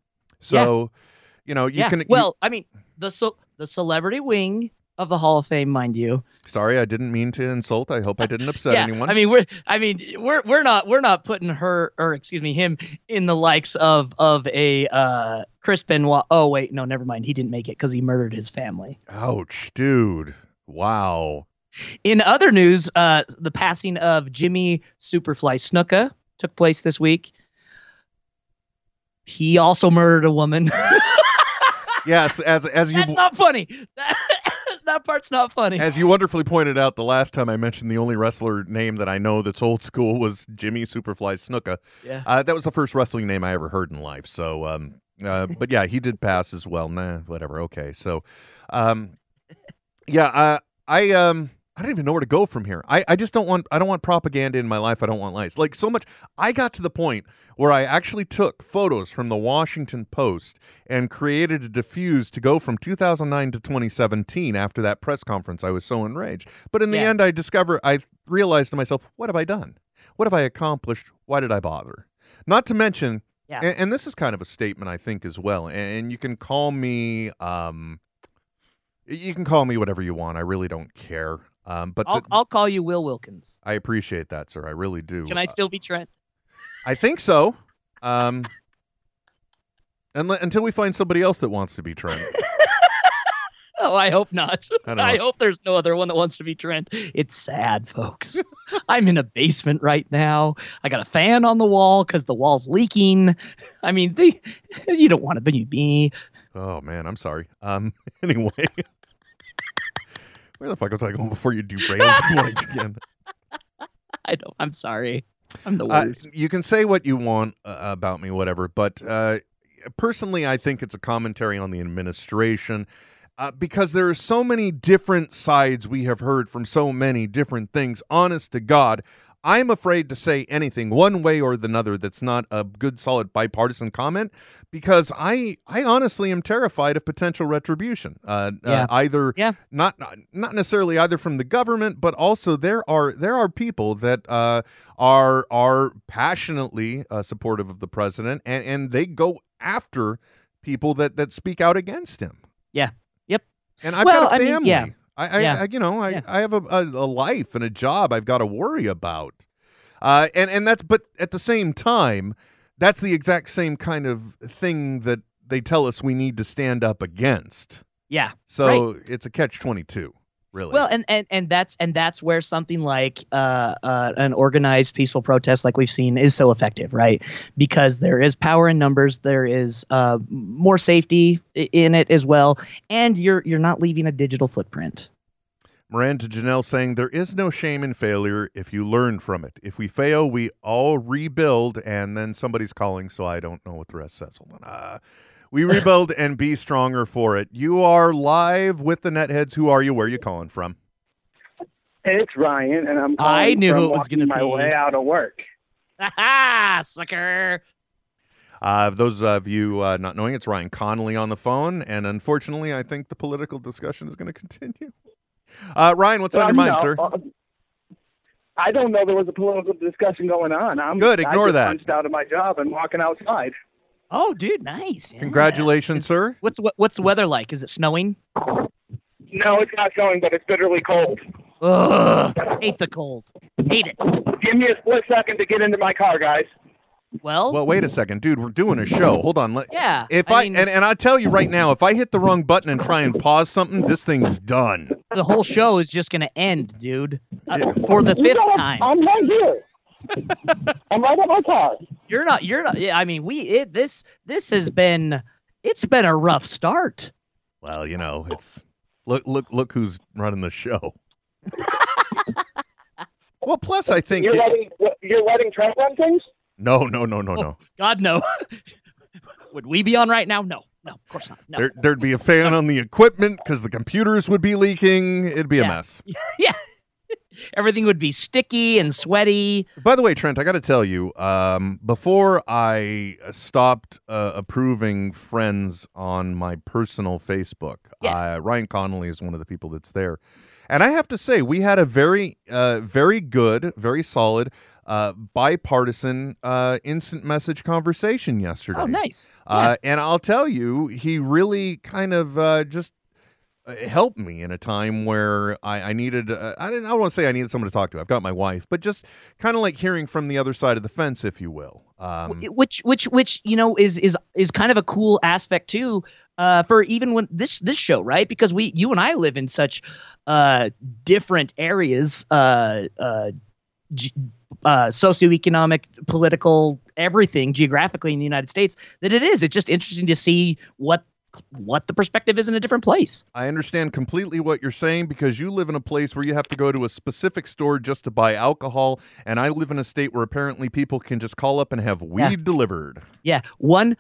So, you know, you yeah. can. you- well, I mean, the ce- the celebrity wing of the Hall of Fame, mind you. sorry, I didn't mean to insult. I hope I didn't upset yeah. anyone. I mean, we're I mean, we're we're not we're not putting her or excuse me him in the likes of of a uh Chris Benoit. Oh wait, no, never mind. He didn't make it because he murdered his family. Ouch, dude. Wow. In other news, uh, the passing of Jimmy Superfly Snuka took place this week. He also murdered a woman. Yes, as as you That's not funny. That, that part's not funny. as you wonderfully pointed out the last time I mentioned the only wrestler name that I know that's old school was Jimmy Superfly Snuka. Yeah. Uh, that was the first wrestling name I ever heard in life. So, um, uh, but yeah, he did pass as well. Nah, whatever. Okay. So, um, yeah, uh, I um, I don't even know where to go from here. I, I just don't want I don't want propaganda in my life. I don't want lies. Like so much. I got to the point where I actually took photos from the Washington Post and created a diffuse to go from 2009 to 2017 after that press conference. I was so enraged. But in the Yeah. end, I discovered I realized to myself, what have I done? What have I accomplished? Why did I bother? Not to mention, Yeah. and, and this is kind of a statement I think as well. And you can call me, um, you can call me whatever you want. I really don't care. Um, but I'll, the- I'll call you Will Wilkins. I appreciate that, sir. I really do. Can I still be Trent? I think so. Um, until we find somebody else that wants to be Trent. Oh, I hope not. I I, hope there's no other one that wants to be Trent. It's sad, folks. I'm in a basement right now. I got a fan on the wall because the wall's leaking. I mean, they, you don't want to be me. Oh man, I'm sorry. Um, anyway, where the fuck was I going before you derailed me once again? I don't. I'm sorry. I'm the Uh, worst. you can say what you want uh, about me, whatever, but uh, personally, I think it's a commentary on the administration uh, because there are so many different sides we have heard from so many different things. Honest to God, I'm afraid to say anything one way or the other that's not a good, solid bipartisan comment because I, I honestly am terrified of potential retribution. Uh, Yeah. uh, either Yeah. not not not necessarily either from the government, but also there are there are people that uh, are are passionately uh, supportive of the president, and and they go after people that that speak out against him. Yeah. Yep. And I've Well, got a I mean, family. yeah. I, I, Yeah. I you know I, Yeah. I have a, a, a life and a job I've got to worry about, uh, and and that's but at the same time, that's the exact same kind of thing that they tell us we need to stand up against. Yeah. So it's a catch twenty two, really. Well, and, and and that's and that's where something like uh, uh, an organized peaceful protest, like we've seen, is so effective, right? Because there is power in numbers, there is uh, more safety in it as well, and you're you're not leaving a digital footprint. Miranda Janelle saying there is no shame in failure if you learn from it. If we fail, we all rebuild, and then somebody's calling, so I don't know what the rest says. Hold on. We rebuild and be stronger for it. You are live with the netheads. Who are you? Where are you calling from? It's Ryan, and I'm calling I knew from it was walking gonna be my way out of work. Ha sucker! Uh, those of you uh, not knowing, it's Ryan Connolly on the phone, and unfortunately, I think the political discussion is going to continue. Uh, Ryan, what's on your mind, you sir? uh, I don't know there was a political discussion going on. I'm Good, I ignore just that. Punched out of my job and walking outside. Oh, dude, nice. Yeah. Congratulations, Is- sir. What's what, what's the weather like? Is it snowing? No, it's not snowing, but it's bitterly cold. Ugh, hate the cold. Hate it. Give me a split second to get into my car, guys. Well, Well, wait a second, dude. We're doing a show. Hold on. Let, yeah. If I, mean, and, and I tell you right now, if I hit the wrong button and try and pause something, this thing's done. the whole show is just gonna end, dude. Uh, Yeah. for the You fifth know time. I'm right here. I'm right at my car. You're not. You're not. Yeah, I mean, we. It, this. This has been. It's been a rough start. Well, you know, it's look look look who's running the show. well, plus I think You're it- letting you're letting Trent run things. no, no, no, no, oh, no. God no. Would we be on right now? No. No. Of course not. No. There, there'd be a fan on the equipment because the computers would be leaking. It'd be a mess. yeah. Everything would be sticky and sweaty. By the way, Trent, I got to tell you, um, before I stopped uh, approving friends on my personal Facebook, Yeah. uh, Ryan Connolly is one of the people that's there. And I have to say, we had a very, uh, very good, very solid, uh, bipartisan uh, instant message conversation yesterday. Oh, nice. Uh, and I'll tell you, he really kind of uh, just helped me in a time where I, I needed. Uh, I didn't. I don't want to say I needed someone to talk to. I've got my wife, but just kind of like hearing from the other side of the fence, if you will. Um, which which which you know is is is kind of a cool aspect too uh for even when this this show right because we you and i live in such uh different areas uh uh g- uh socioeconomic political everything geographically in the united states that it is it's just interesting to see what what the perspective is in a different place I understand completely what you're saying because you live in a place where you have to go to a specific store just to buy alcohol, and I live in a state where apparently people can just call up and have weed Yeah. delivered. yeah one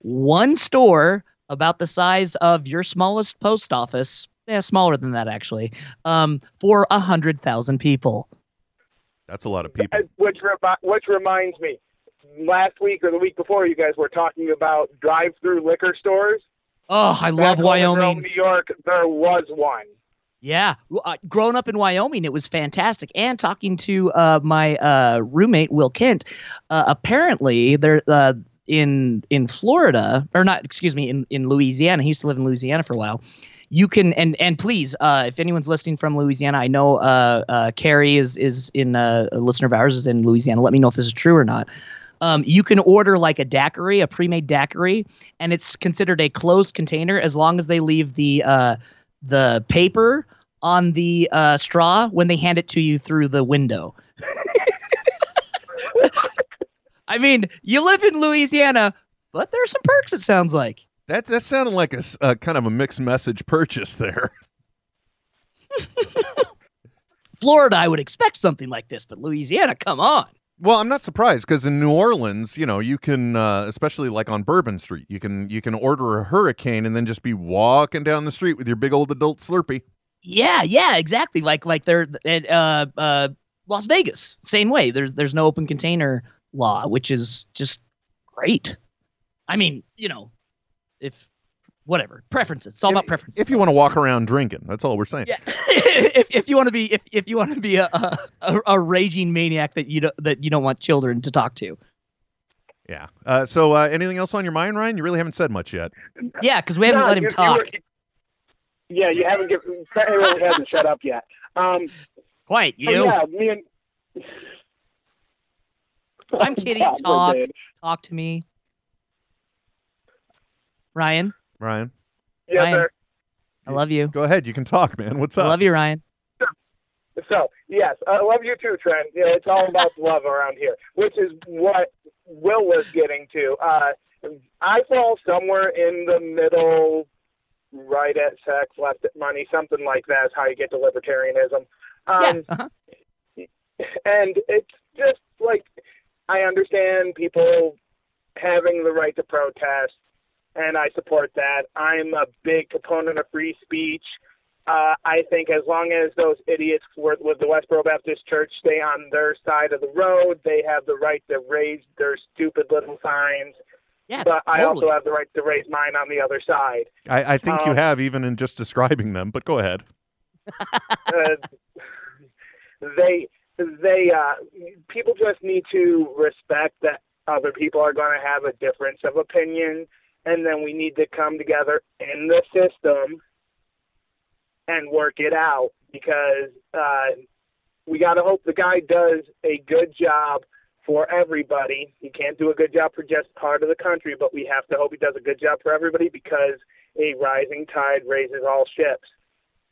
one store about the size of your smallest post office yeah smaller than that actually um for a hundred thousand people That's a lot of people. Which remi- which reminds me, last week or the week before, you guys were talking about drive-through liquor stores. Oh i Back love wyoming New York. There was one. Yeah, uh, growing up in Wyoming, it was fantastic. And talking to uh, my uh, roommate Will Kent, uh, apparently there uh, in in Florida, or not, excuse me, in in Louisiana. He used to live in Louisiana for a while. You can and and please, uh, if anyone's listening from Louisiana, I know uh, uh, Carrie is is in uh, a listener of ours is in Louisiana. Let me know if this is true or not. Um, you can order like a daiquiri, a pre-made daiquiri, and it's considered a closed container as long as they leave the uh, the paper on the uh, straw when they hand it to you through the window. I mean, you live in Louisiana, but there's some perks. It sounds like. That that sounded like a, a kind of a mixed message purchase there. Florida, I would expect something like this, but Louisiana, come on. Well, I'm not surprised because in New Orleans, you know, you can, uh, especially like on Bourbon Street, you can you can order a hurricane and then just be walking down the street with your big old adult Slurpee. Yeah, yeah, exactly. Like like they're at uh, uh, Las Vegas, same way. There's there's no open container law, which is just great. I mean, you know, if whatever preferences, it's all about preferences. If you want to walk around drinking, that's all we're saying. Yeah. if, if you want to be if, if you want to be a, a a- a raging maniac that you don't that you don't want children to talk to. Yeah. Uh, so, uh, anything else on your mind, Ryan? You really haven't said much yet. Yeah, because we haven't No, let him you- you talk. were- yeah, you haven't given. Really hasn't shut up yet. Um, Quite oh, you. yeah, me and. I'm kidding. God, Talk. Talk to me, Ryan. Ryan, Yes, Ryan. sir. I love you. go ahead. You can talk, man. What's up? I love you, Ryan. So yes, I love you too, Trent. Yeah, it's all about love around here, which is what Will was getting to. Uh, I fall somewhere in the middle, right at sex, left at money, something like that is how you get to libertarianism. Um, yeah. Uh-huh. and it's just like I understand people having the right to protest, and I support that. I'm a big proponent of free speech. Uh, I think as long as those idiots with, with the Westboro Baptist Church stay on their side of the road, they have the right to raise their stupid little signs. Yeah. But I also have the right to raise mine on the other side. I, I think you Um, have, even in just describing them. But go ahead. uh, they they uh people just need to respect that other people are going to have a difference of opinion and then we need to come together in the system and work it out because uh we got to hope the guy does a good job for everybody. He can't do a good job for just part of the country, but we have to hope he does a good job for everybody because a rising tide raises all ships.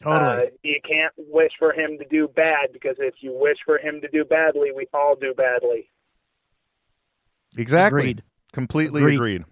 Totally. Uh, you can't wish for him to do bad because if you wish for him to do badly, we all do badly. Exactly. Agreed. Completely Agreed. agreed.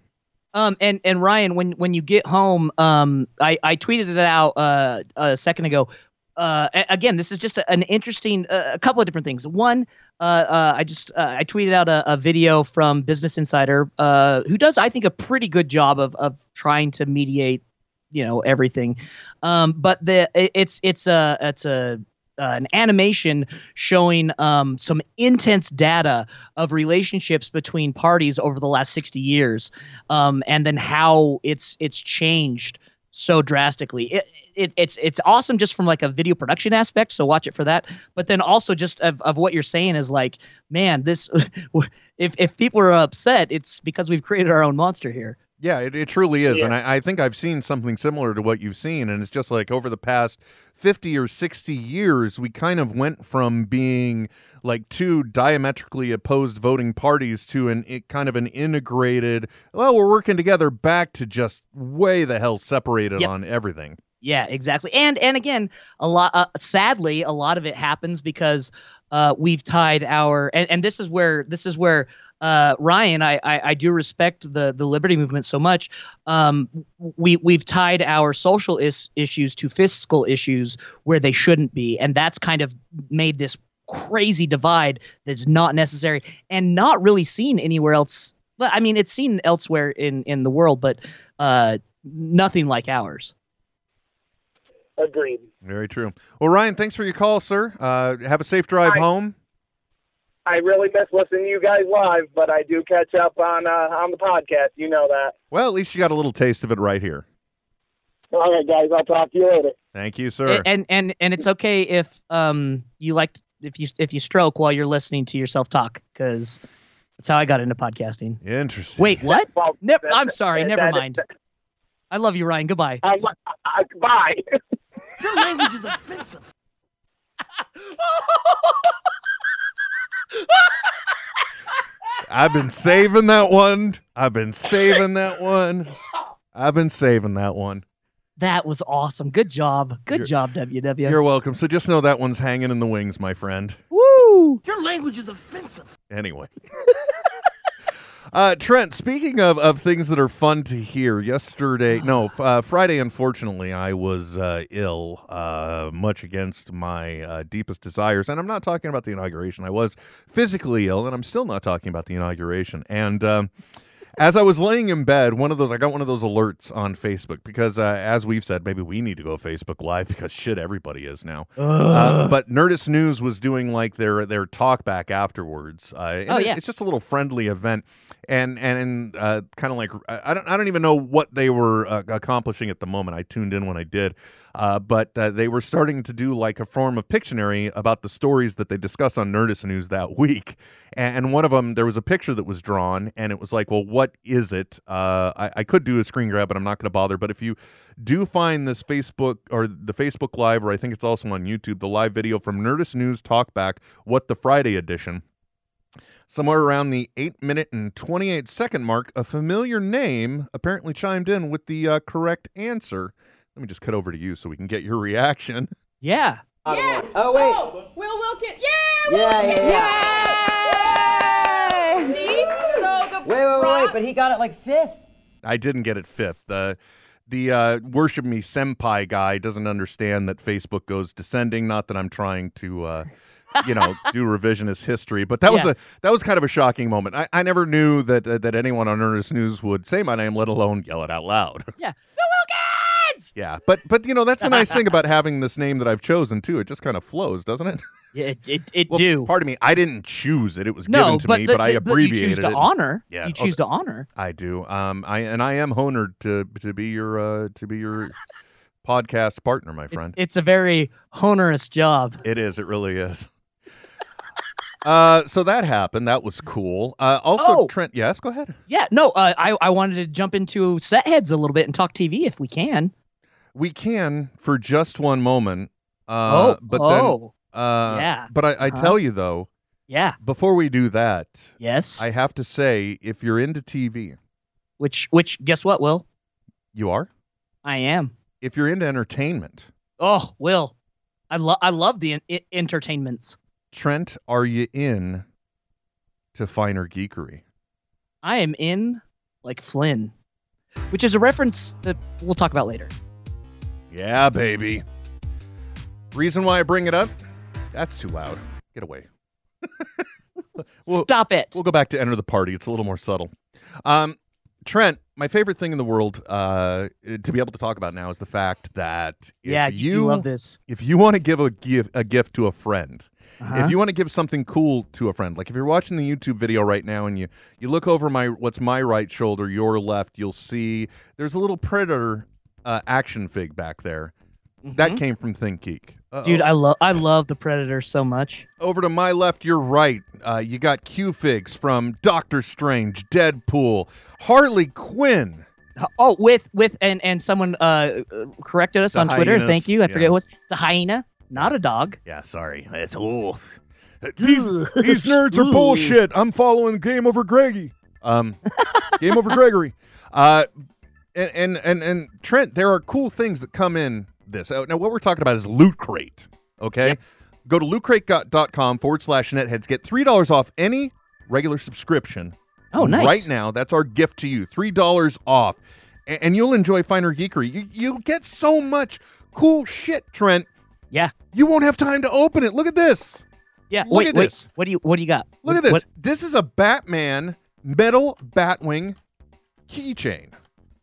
Um, and and Ryan, when when you get home, um, I I tweeted it out uh a second ago. Uh, again, this is just an interesting uh, a couple of different things. One, uh, uh I just uh, I tweeted out a, a video from Business Insider, uh, who does I think a pretty good job of of trying to mediate, you know, everything. Um, but the it- it's it's a it's a uh, an animation showing um, some intense data of relationships between parties over the last 60 years um, and then how it's it's changed so drastically. It, it it's it's awesome just from like a video production aspect so watch it for that. But then also just of, of what you're saying is like man this if if people are upset it's because we've created our own monster here Yeah, it, it truly is. And I, I think I've seen something similar to what you've seen. And it's just like over the past 50 or 60 years, we kind of went from being like two diametrically opposed voting parties to an it, kind of an integrated, well, we're working together back to just way the hell separated Yep. on everything. Yeah, exactly. And and again, a lot. Uh, sadly, a lot of it happens because uh, we've tied our. And, and this is where this is where uh, Ryan, I, I I do respect the the liberty movement so much. Um, we we've tied our social is, issues to fiscal issues where they shouldn't be, and that's kind of made this crazy divide that's not necessary and not really seen anywhere else. Well, I mean, it's seen elsewhere in in the world, but uh, nothing like ours. Agreed. Very true. Well, Ryan, thanks for your call, sir. Uh, have a safe drive Bye. home. I really miss listening to you guys live, but I do catch up on uh, on the podcast. You know that. Well, at least you got a little taste of it right here. All right, guys. I'll talk to you later. Thank you, sir. And and and it's okay if um you like if you if you stroke while you're listening to yourself talk because that's how I got into podcasting. Interesting. Wait, what? Well, Never. that- I'm sorry. that- Never that- mind. I love you, Ryan. Goodbye. I'm, I, bye. Your language is offensive. I've been saving that one. I've been saving that one. I've been saving that one. That was awesome. Good job. Good You're- job, WW. You're welcome. So just know that one's hanging in the wings, my friend. Woo! Your language is offensive. Anyway. Uh, Trent, speaking of, of things that are fun to hear, yesterday, no, uh, Friday, unfortunately, I was uh, ill, uh, much against my uh, deepest desires. And I'm not talking about the inauguration. I was physically ill, and I'm still not talking about the inauguration. And um, as I was laying in bed, one of those, I got one of those alerts on Facebook because, uh, as we've said, maybe we need to go Facebook Live because shit, everybody is now. Uh, but Nerdist News was doing like their their talk back afterwards. Uh, Oh, yeah. it's just a little friendly event, and and uh, kind of like I I don't I don't even know what they were uh, accomplishing at the moment. I tuned in when I did, uh, but uh, they were starting to do like a form of Pictionary about the stories that they discuss on Nerdist News that week. And, one of them, there was a picture that was drawn, and it was like, well, what is it? Uh, I, I could do a screen grab, but I'm not going to bother. But if you do find this Facebook or the Facebook Live, or I think it's also on YouTube, the live video from Nerdist News Talkback, What the Friday edition. Somewhere around the 8 minute and 28 second mark, a familiar name apparently chimed in with the uh, correct answer. Let me just cut over to you so we can get your reaction. Yeah. Yeah. Oh wait. Oh, Will Wilkins. Yeah. Yeah, Will yeah, Wilkins. See? So the Wait, wait, wait, wait, but he got it like fifth. I didn't get it fifth. The the uh, worship me senpai guy doesn't understand that Facebook goes descending. Not that I'm trying to, uh, you know, do revisionist history, but that was a that was kind of a shocking moment. I, I never knew that uh, that anyone on Nerdist News would say my name, let alone yell it out loud. Yeah. Yeah, but but you know that's the nice thing about having this name that I've chosen too. It just kind of flows, doesn't it? Yeah, it it, it Well, do. Pardon me, I didn't choose it. It was no, given to but me, the- but I the- abbreviated You choose to it. honor. Yeah, You oh, choose to honor. I do. Um, I and I am honored to to be your uh to be your podcast partner, my friend. it's a very honorous job. It is. It really is. Uh, so that happened. That was cool. Uh, also, Oh. Trent. Yes, go ahead. Yeah, no, uh, I I wanted to jump into set heads a little bit and talk TV if we can. We can for just one moment. Uh, oh, but oh, then, uh, yeah. But I, I Uh-huh. tell you though, yeah, before we do that, yes. I have to say, if you're into TV, which which guess what, Will? you are. I am. If you're into entertainment, Oh, Will, I love I love the en- I- entertainments. Trent, are you in to finer geekery? I am in like Flynn, which is a reference that we'll talk about later. Yeah, baby. Reason why I bring it up? That's too loud. Get away. Well- Stop it. We'll go back to enter the party. It's a little more subtle. Um, Trent, my favorite thing in the world uh, to be able to talk about now is the fact that if yeah, you, you love this. if you want to give a gift a gift to a friend, Uh-huh. if you want to give something cool to a friend, like if you're watching the YouTube video right now and you you look over my what's my right shoulder, your left, you'll see there's a little predator uh, action fig back there. That Mhm. came from Think Geek. Dude, I love I love the Predator so much. over to my left, your right, uh, you got Q figs from Doctor Strange, Deadpool, Harley Quinn. Oh, with with and and someone uh corrected us The on Twitter. Thank you. I yeah. forget what's it's a hyena, not a dog. Yeah, sorry, it's old. These these nerds are bullshit. I'm following Game Over Greggy. Um, Game Over Gregory. Uh, and, and and and Trent, there are cool things that come in this. Uh, Now, what we're talking about is Loot Crate. Okay, go to lootcrate.com forward slash netheads. Get three dollars off any regular subscription. Oh, nice. Right now, that's our gift to you. Three dollars off, A- and you'll enjoy finer geekery. You, you'll get so much cool shit, Trent. Yeah. You won't have time to open it. Look at this. Yeah. Look wait, at wait. this. What do you what do you got? Look What- at this. what- This is a Batman metal Batwing keychain.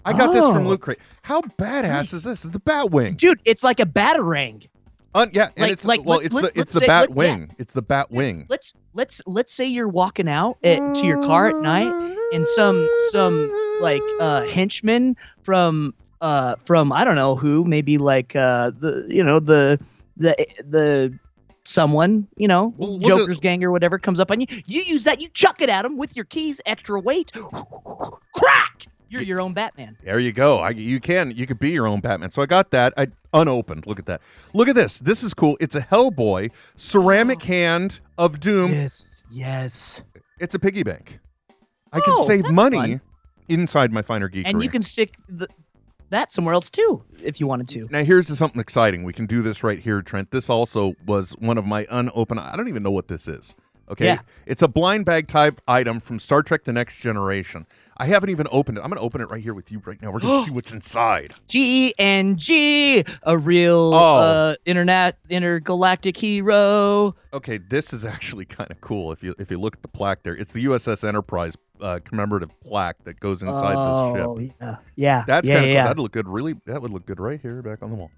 I got this from Oh. Loot Crate. How badass is this? It's a Batwing. dude, it's like a batarang. Un- yeah, and Like- it's like, well, let- it's let- the it's the say- Bat let- yeah. Wing. It's the Bat Wing. Let's let's let's say you're walking out at, to your car at night and some some like uh henchman from uh from I don't know who maybe like uh the you know the the the someone you know Well, we'll Joker's gang or whatever comes up on you you use that you chuck it at him with your keys extra weight crack you're your own Batman There you go. I, you can you could be your own Batman. So I got that. I unopened. Look at that. Look at this. This is cool. It's a Hellboy ceramic oh. hand of doom. yes yes It's a piggy bank. I can Oh, save money fun. inside my finer geekery. and you can stick the, that somewhere else too if you wanted to Now here's something exciting. We can do this right here, Trent. This also was one of my unopened. I don't even know what this is. Okay, Yeah. it's a blind bag type item from Star Trek: The Next Generation. I haven't even opened it. I'm going to open it right here with you right now. We're going to see what's inside. G and G, a real Oh. uh, internet intergalactic hero. Okay, this is actually kind of cool. If you if you look at the plaque there, it's the USS Enterprise uh, commemorative plaque that goes inside oh, this ship. yeah, yeah. That's yeah, kind of yeah, cool. yeah. That'd look good. Really, that would look good right here, back on the wall.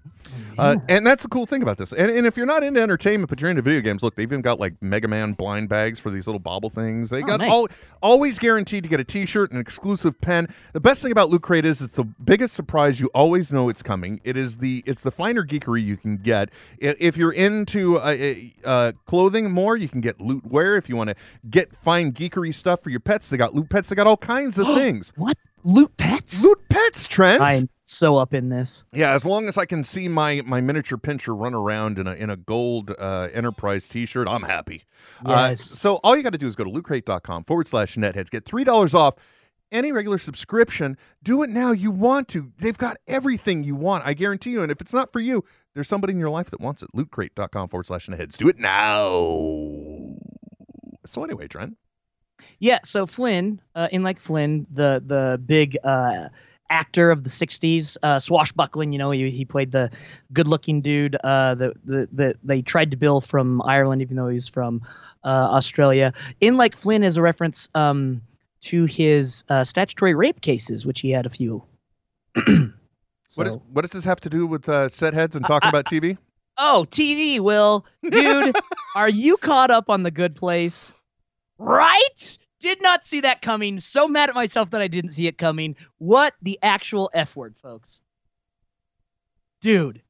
Uh, and that's the cool thing about this. And, and if you're not into entertainment, but you're into video games, look, they've even got like Mega Man blind bags for these little bobble things. They Oh, got nice. all always guaranteed to get a T-shirt, an exclusive pen. The best thing about Loot Crate is it's the biggest surprise. You always know it's coming. It is the it's the finer geekery you can get. If you're into uh, uh, clothing more, you can get Loot Wear. If you want to get fine geekery stuff for your pets, they got Loot Pets. They got all kinds of things. What loot pets? Loot Pets, Trent. I'm so up in this. Yeah, as long as I can see my my miniature pinscher run around in a in a gold uh, Enterprise T-shirt, I'm happy. Uh, so all you got to do is go to lootcrate.com forward slash netheads. Get three dollars off any regular subscription. Do it now. You want to? They've got everything you want. I guarantee you. And if it's not for you, there's somebody in your life that wants it. Lootcrate.com forward slash netheads. Do it now. So anyway, Trent. Yeah, so Flynn, uh, in like Flynn, the the big uh, actor of the '60s, uh, swashbuckling. You know, he, he played the good-looking dude. Uh, the, the the they tried to bill from Ireland, even though he's from uh, Australia. In like Flynn is a reference um, to his uh, statutory rape cases, which he had a few. What, is, what does this have to do with uh, set heads and talking about TV? Oh, TV, Will. Dude, are you caught up on the good place? Right? Did not see that coming. So mad at myself that I didn't see it coming. What the actual F word, folks? Dude.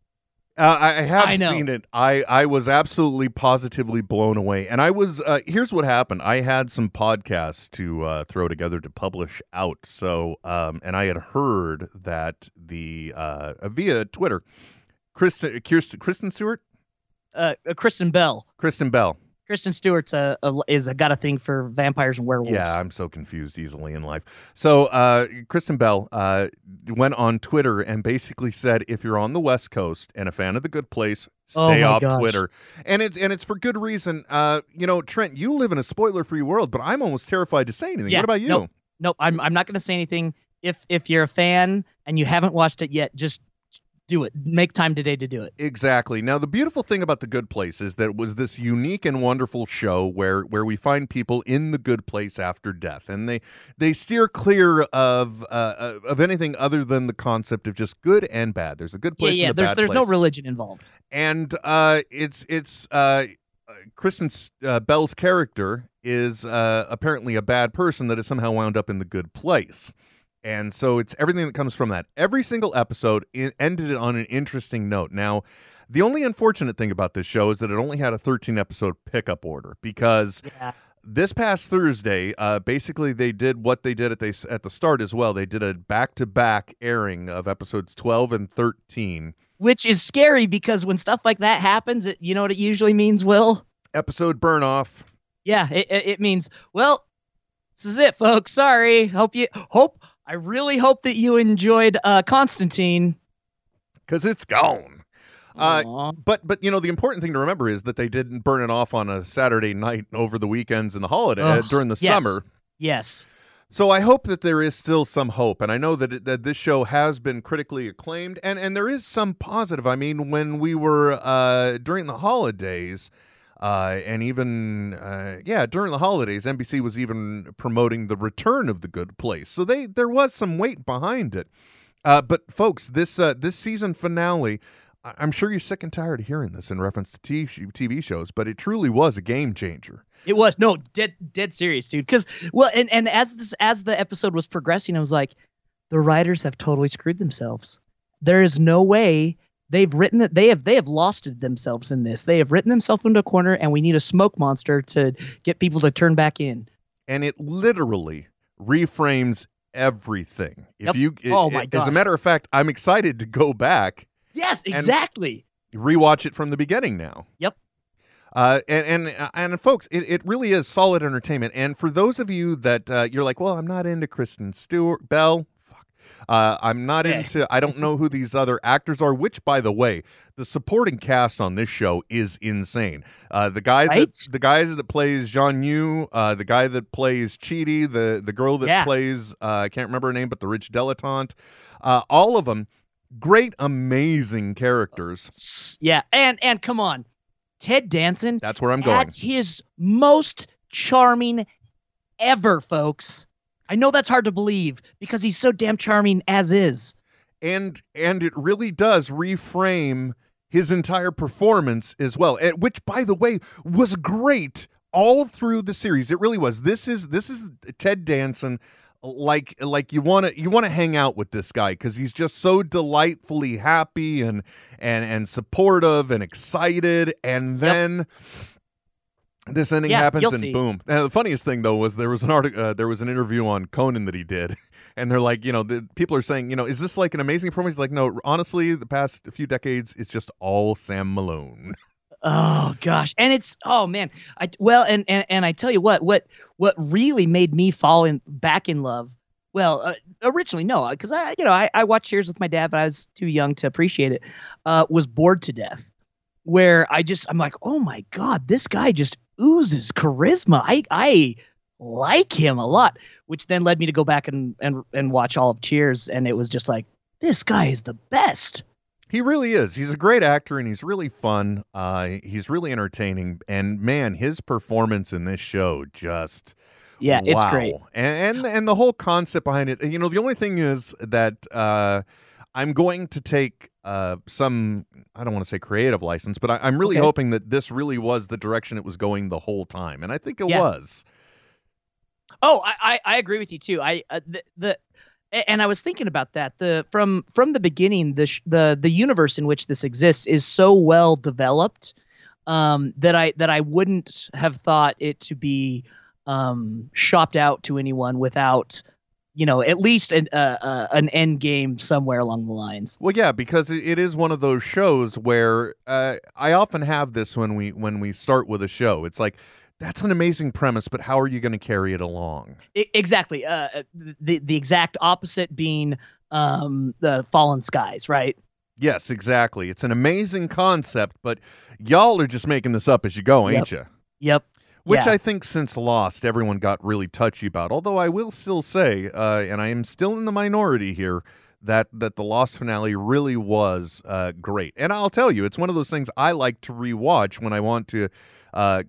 Uh, I have I seen it. I, I was absolutely positively blown away. And I was, uh, here's what happened. I had some podcasts to uh, throw together to publish out. So, um, and I had heard that the, uh, via Twitter, Kristen, Kirsten, Kristen Stewart? Uh, uh, Kristen Bell. Kristen Bell. Kristen Stewart's a, a is a, got a thing for vampires and werewolves. Yeah, I'm so confused easily in life. So, uh, Kristen Bell uh, went on Twitter and basically said, if you're on the West Coast and a fan of The Good Place, Oh stay my off gosh. Twitter. And it's and it's for good reason. Uh, you know, Trent, you live in a spoiler-free world, but I'm almost terrified to say anything. Yeah, what about you? Nope, nope I'm I'm not going to say anything. If if you're a fan and you haven't watched it yet, just do it. Make time today to do it. Exactly. Now, the beautiful thing about The Good Place is that it was this unique and wonderful show where where we find people in the good place after death, and they they steer clear of uh, of anything other than the concept of just good and bad. There's a good place yeah. and a There's there's no religion involved. and uh, it's it's uh, uh, Kristen uh, Bell's character is uh, apparently a bad person that has somehow wound up in the good place. And so it's everything that comes from that. Every single episode ended it on an interesting note. Now, the only unfortunate thing about this show is that it only had a 13 episode pickup order because Yeah. this past Thursday, uh, basically they did what they did at they at the start as well. They did a back to back airing of episodes 12 and 13. Which is scary because when stuff like that happens, it, you know what it usually means, Will? Episode burn off. Yeah, it, it means, well, this is it, folks. Sorry. Hope you hope I really hope that you enjoyed uh Constantine. because it's gone. Uh, but but you know the important thing to remember is that they didn't burn it off on a Saturday night over the weekends and the holiday uh, Ugh, during the yes. summer. yes. So I hope that there is still some hope, and I know that it, that this show has been critically acclaimed, and and there is some positive. I mean, when we were uh, during the holidays. Uh, and even uh, yeah, during the holidays, NBC was even promoting the return of the Good Place. So they there was some weight behind it. Uh, but folks, this uh, this season finale, I'm sure you're sick and tired of hearing this in reference to TV, TV shows, but it truly was a game changer. It was no dead dead serious, dude. Because well, and and as this as the episode was progressing, I was like, the writers have totally screwed themselves. There is no way they've written that They have they have lost themselves in this. They have written themselves into a corner, and we need a smoke monster to get people to turn back in. and it literally reframes everything. If Yep. you, Oh my it- as a matter of fact, I'm excited to go back Yes, exactly. rewatch it from the beginning now. Yep. Uh, and and and folks, it, it really is solid entertainment. And for those of you that uh, you're like, well, I'm not into Kristen Stewart Bell. Uh, I'm not into. I don't know who these other actors are. Which, by the way, the supporting cast on this show is insane. Uh, the guy Right? that the guy that plays Jianyu, uh, the guy that plays Chidi, the the girl that Yeah. plays uh, I can't remember her name, but the rich dilettante. Uh, all of them, great, amazing characters. Yeah, and and come on, Ted Danson That's where I'm going. at his most charming ever, folks. I know that's hard to believe because he's so damn charming as is. and and it really does reframe his entire performance as well which by the way was great all through the series. It really was. This is this is ted danson like like you want to you want to hang out with this guy because he's just so delightfully happy and and and supportive and excited and then this ending Yeah, happens and see. boom and the funniest thing though was there was an article uh, there was an interview on conan that he did and they're like, you know, the people are saying, you know, is this like an amazing performance? He's like, no, honestly, the past few decades, it's just all Sam Malone. Oh gosh, and it's oh man, I well, and and and I tell you what, what what really made me fall in back in love. Well, uh, originally no, because I you know I, I watched Cheers with my dad, but I was too young to appreciate it. Uh, was bored to death, where I just I'm like, oh my god, this guy just oozes charisma. I I like him a lot, which then led me to go back and and and watch all of Cheers, and it was just like this guy is the best. He really is. He's a great actor and he's really fun. Uh, he's really entertaining. And man, his performance in this show just Yeah, it's great. And, and and the whole concept behind it. You know, the only thing is that uh, I'm going to take uh, some. I don't want to say creative license, but I, I'm really Okay. hoping that this really was the direction it was going the whole time, and I think it Yeah. was. Oh, I, I, I agree with you too. I uh, the, the and I was thinking about that. The from from the beginning, the sh- the the universe in which this exists is so well developed um, that I that I wouldn't have thought it to be um, shopped out to anyone without you know at least an uh, uh, an end game somewhere along the lines. Well, yeah, because it, is one of those shows where uh, I often have this when we when we start with a show. It's like that's an amazing premise, but how are you going to carry it along? I- exactly. Uh, uh, the the exact opposite being um, the Falling Skies, right? Yes, exactly. It's an amazing concept, but y'all are just making this up as you go, ain't you? Yep. Which Yeah. I think since Lost, everyone got really touchy about. Although I will still say, uh, and I am still in the minority here, that that the Lost finale really was uh, great. And I'll tell you, it's one of those things I like to rewatch when I want to uh,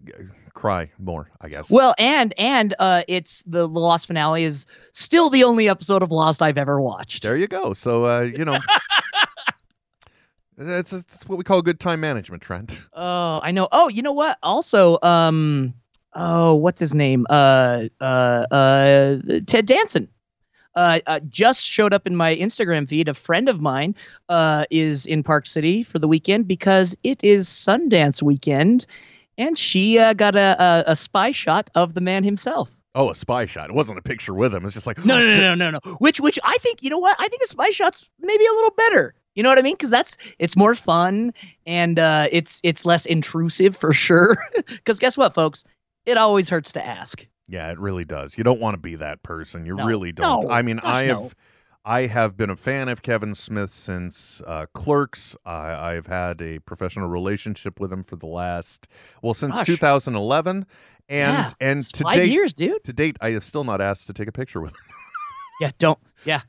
cry more. I guess. Well, and and uh, it's the, the Lost finale is still the only episode of Lost I've ever watched. there you go. So uh, you know, it's, it's what we call good time management, Trent. Oh, I know. Oh, you know what? Also, um, oh, what's his name? Uh, uh, uh, Ted Danson. Uh, uh, just showed up in my Instagram feed. A friend of mine uh, is in Park City for the weekend because it is Sundance weekend, and she uh, got a, a a spy shot of the man himself. Oh, a spy shot. It wasn't a picture with him. It's just like No, no, no, no, no, no. Which, which I think, you know what? I think a spy shot's maybe a little better. You know what I mean? Because that's it's more fun and uh, it's it's less intrusive for sure. Because guess what, folks? It always hurts to ask. Yeah, it really does. You don't want to be that person. You No. really don't. No. I mean, Gosh, I have no. I have been a fan of Kevin Smith since uh, Clerks. I, I've had a professional relationship with him for the last well since Gosh. 2011, and Yeah, and to five date years, dude. to date I have still not asked to take a picture with him. Yeah, don't. Yeah,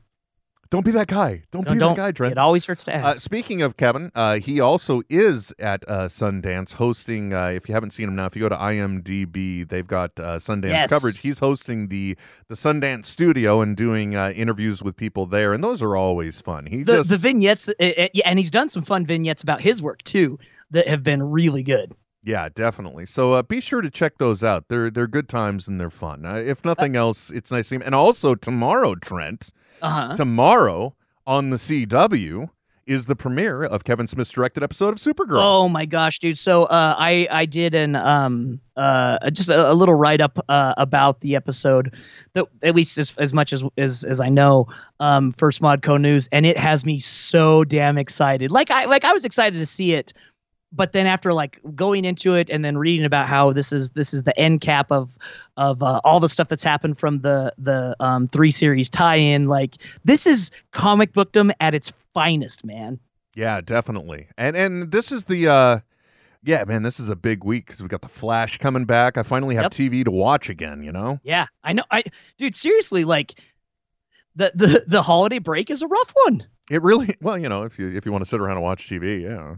Don't be that guy. Don't, don't. be don't. that guy, Trent. It always hurts to Uh, ask. speaking of Kevin, uh, he also is at uh, Sundance hosting. Uh, if you haven't seen him now, if you go to IMDb, they've got uh, Sundance Yes. coverage. He's hosting the the Sundance studio and doing uh, interviews with people there, and those are always fun. He the just the vignettes, uh, uh, yeah, and he's done some fun vignettes about his work too that have been really good. Yeah, definitely. So uh, be sure to check those out. They're they're good times and they're fun. Uh, if nothing else, it's nice to see. And also tomorrow, Trent, Uh huh. tomorrow on the CW is the premiere of Kevin Smith's directed episode of Supergirl. Oh my gosh, dude! So uh, I I did an um uh just a, a little write up uh, about the episode that at least as as much as as as I know um for Smodco News, and it has me so damn excited. Like I like I was excited to see it but then after like going into it and then reading about how this is this is the end cap of of uh, all the stuff that's happened from the the um, three series tie-in, like this is comic bookdom at its finest, man. Yeah, definitely. And and this is the uh yeah, man, this is a big week because we got the Flash coming back. I finally have Yep. TV to watch again. You know. Yeah, I know. I dude, seriously, like the the the holiday break is a rough one. It really well, you know, if you if you want to sit around and watch TV, yeah.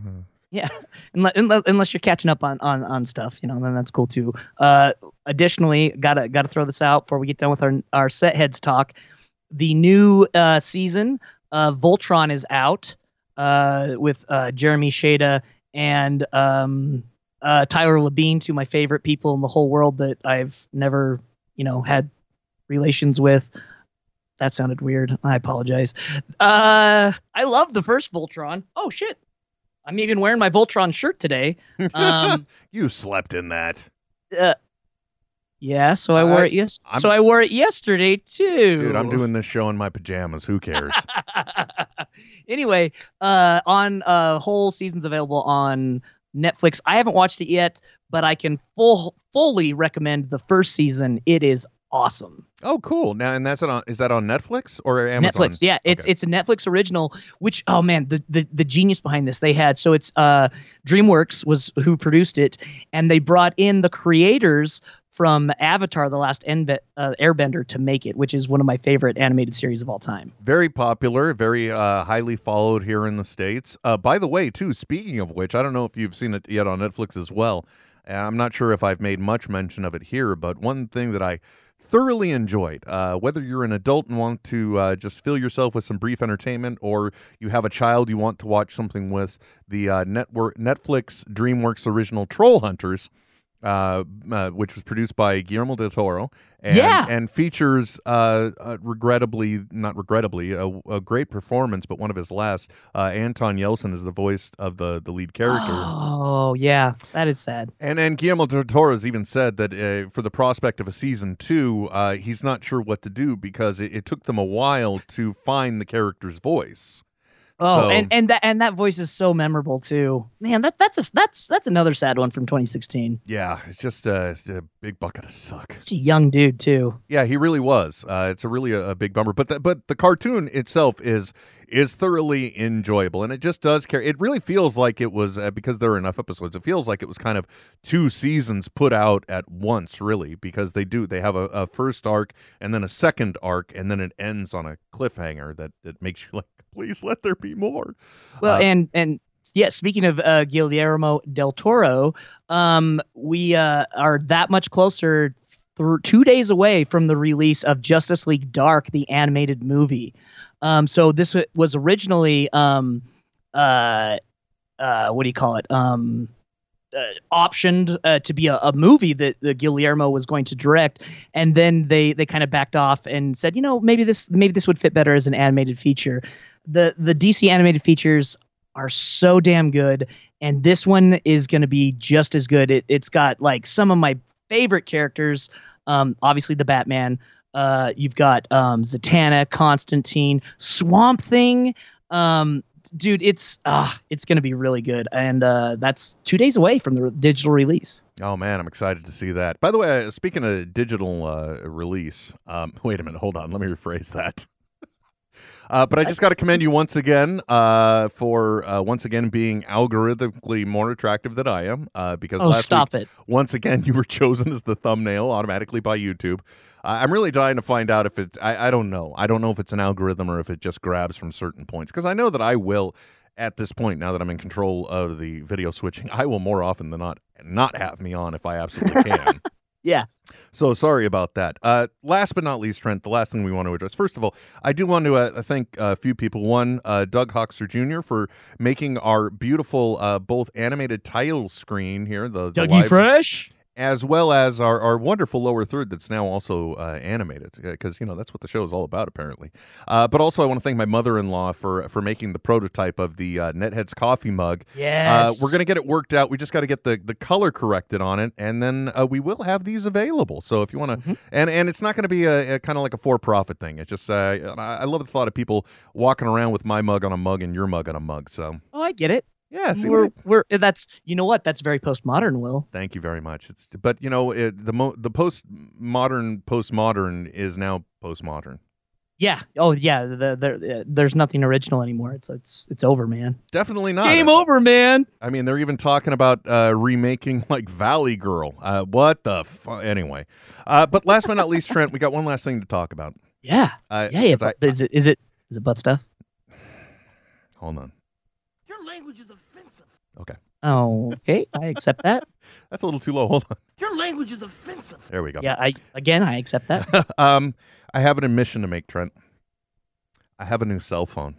Yeah, unless, unless you're catching up on, on on stuff, you know, then that's cool too. Uh, additionally, gotta gotta throw this out before we get done with our our set heads talk. The new uh, season of Voltron is out uh, with uh, Jeremy Shada and um, uh, Tyler Labine, two of my favorite people in the whole world that I've never, you know, had relations with. That sounded weird. I apologize. Uh, I love the first Voltron. Oh shit. I'm even wearing my Voltron shirt today. Um, you slept in that. uh, yeah, so I wore I- it yes. I'm- So I wore it yesterday too. Dude, I'm doing this show in my pajamas. Who cares? anyway, uh, on uh, whole seasons available on Netflix. I haven't watched it yet, but I can full fully recommend the first season. It is awesome. oh, cool. Now, and that's it on. Is that on Netflix or Amazon? Netflix, yeah, it's Okay. it's a Netflix original. Which oh man, the, the the genius behind this they had. So it's uh DreamWorks was who produced it, and they brought in the creators from Avatar: The Last Enbe- uh, Airbender to make it, which is one of my favorite animated series of all time. very popular, very uh, highly followed here in the states. Uh, by the way, too. Speaking of which, I don't know if you've seen it yet on Netflix as well. Uh, I'm not sure if I've made much mention of it here, but one thing that I thoroughly enjoyed, uh, whether you're an adult and want to uh, just fill yourself with some brief entertainment, or you have a child you want to watch something with, the uh, network Netflix DreamWorks original Troll Hunters. Uh, uh, which was produced by Guillermo del Toro, and, Yeah. and features, uh, uh, regrettably, not regrettably, a, a great performance, but one of his last. Uh, Anton Yelchin is the voice of the the lead character. Oh yeah, that is sad. And and Guillermo del Toro has even said that uh, for the prospect of a season two, uh, he's not sure what to do because it, it took them a while to find the character's voice. Oh, So- and and that and that voice is so memorable too. Man, that that's a, that's that's another sad one from 2016. Yeah, it's just it's a big bucket of suck. Such a young dude too. Yeah, he really was. Uh, it's a really a, a big bummer, but the, but the cartoon itself is is thoroughly enjoyable, and it just does care. It really feels like it was uh, because there are enough episodes. It feels like it was kind of two seasons put out at once, really, because they do they have a, a first arc and then a second arc, and then it ends on a cliffhanger that that makes you like, please let there be more. Well, Uh, and and yeah, speaking of uh, Guillermo del Toro, um, we uh, are that much closer. Through two days away from the release of Justice League Dark, the animated movie. Um, so this wa- was originally, um, uh, uh, what do you call it? Um, uh, optioned uh, to be a, a movie that, that Guillermo was going to direct, and then they they kind of backed off and said, you know, maybe this maybe this would fit better as an animated feature. The the DC animated features are so damn good, and this one is going to be just as good. It, it's got like some of my favorite characters. Um, obviously the Batman. Uh, you've got um, Zatanna, Constantine, Swamp Thing. Um, dude, it's ah, it's gonna be really good, and uh, that's two days away from the re- digital release. Oh man, I'm excited to see that. By the way, uh, speaking of digital uh, release, um, wait a minute, hold on, let me rephrase that. Uh, but I just got to commend you once again uh, for uh, once again being algorithmically more attractive than I am. Uh, because Oh, last stop week, it! once again, you were chosen as the thumbnail automatically by YouTube. Uh, I'm really dying to find out if it's. I, I don't know. I don't know if it's an algorithm or if it just grabs from certain points. Because I know that I will, at this point, now that I'm in control of the video switching, I will more often than not not have me on if I absolutely can. Yeah. So sorry about that. Uh, last but not least, Trent, the last thing we want to address. First of all, I do want to uh, thank a few people. One, uh, Doug Hoxter Jr. for making our beautiful uh, both animated title screen here, the, the Dougie live- Fresh. As well as our, our wonderful lower third that's now also uh, animated because you know that's what the show is all about apparently. Uh, but also, I want to thank my mother-in-law for for making the prototype of the uh, Netheads coffee mug. Uh, Yes. we're gonna get it worked out. We just got to get the, the color corrected on it, and then uh, we will have these available. So if you want to, Mm-hmm. and and it's not going to be a, a kind of like a for profit thing. It's just uh, I I love the thought of people walking around with my mug on a mug and your mug on a mug. So Oh, I get it. Yeah, see we're I- we're that's you know what that's very postmodern. Will Thank you very much. It's but you know it, the mo- the post modern postmodern is now postmodern. yeah oh yeah the, the, there's nothing original anymore. It's it's it's over, man. Definitely not. Game over, man. I mean, they're even talking about uh, remaking like Valley Girl. Uh, what the fu- anyway? Uh, but last but not least, Trent, we got one last thing to talk about. Yeah Uh, yeah yeah. I- is it is it is it butt stuff? hold on. Your language is offensive. Okay, Oh okay, I accept that. that's a little too low. Hold on. Your language is offensive. There we go. Yeah, I again I accept that. um, I have an admission to make, Trent. I have a new cell phone.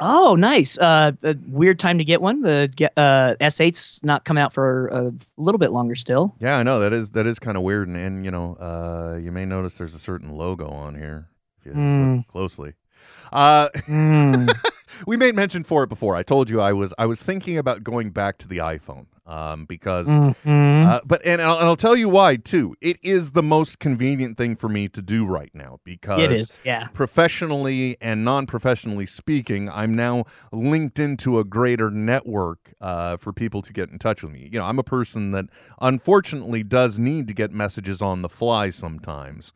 Oh, nice. Uh, a weird time to get one. The uh S8's not coming out for a little bit longer still. Yeah, I know that is that is kind of weird, and, and you know, uh, you may notice there's a certain logo on here if you Hmm. look closely. Uh, Mm. We made mention for it before. I told you I was I was thinking about going back to the iPhone um, because, Mhm. uh, but and I'll, and I'll tell you why too. It is the most convenient thing for me to do right now because It is, yeah. professionally and non-professionally speaking, I'm now linked into a greater network uh, for people to get in touch with me. You know, I'm a person that unfortunately does need to get messages on the fly sometimes.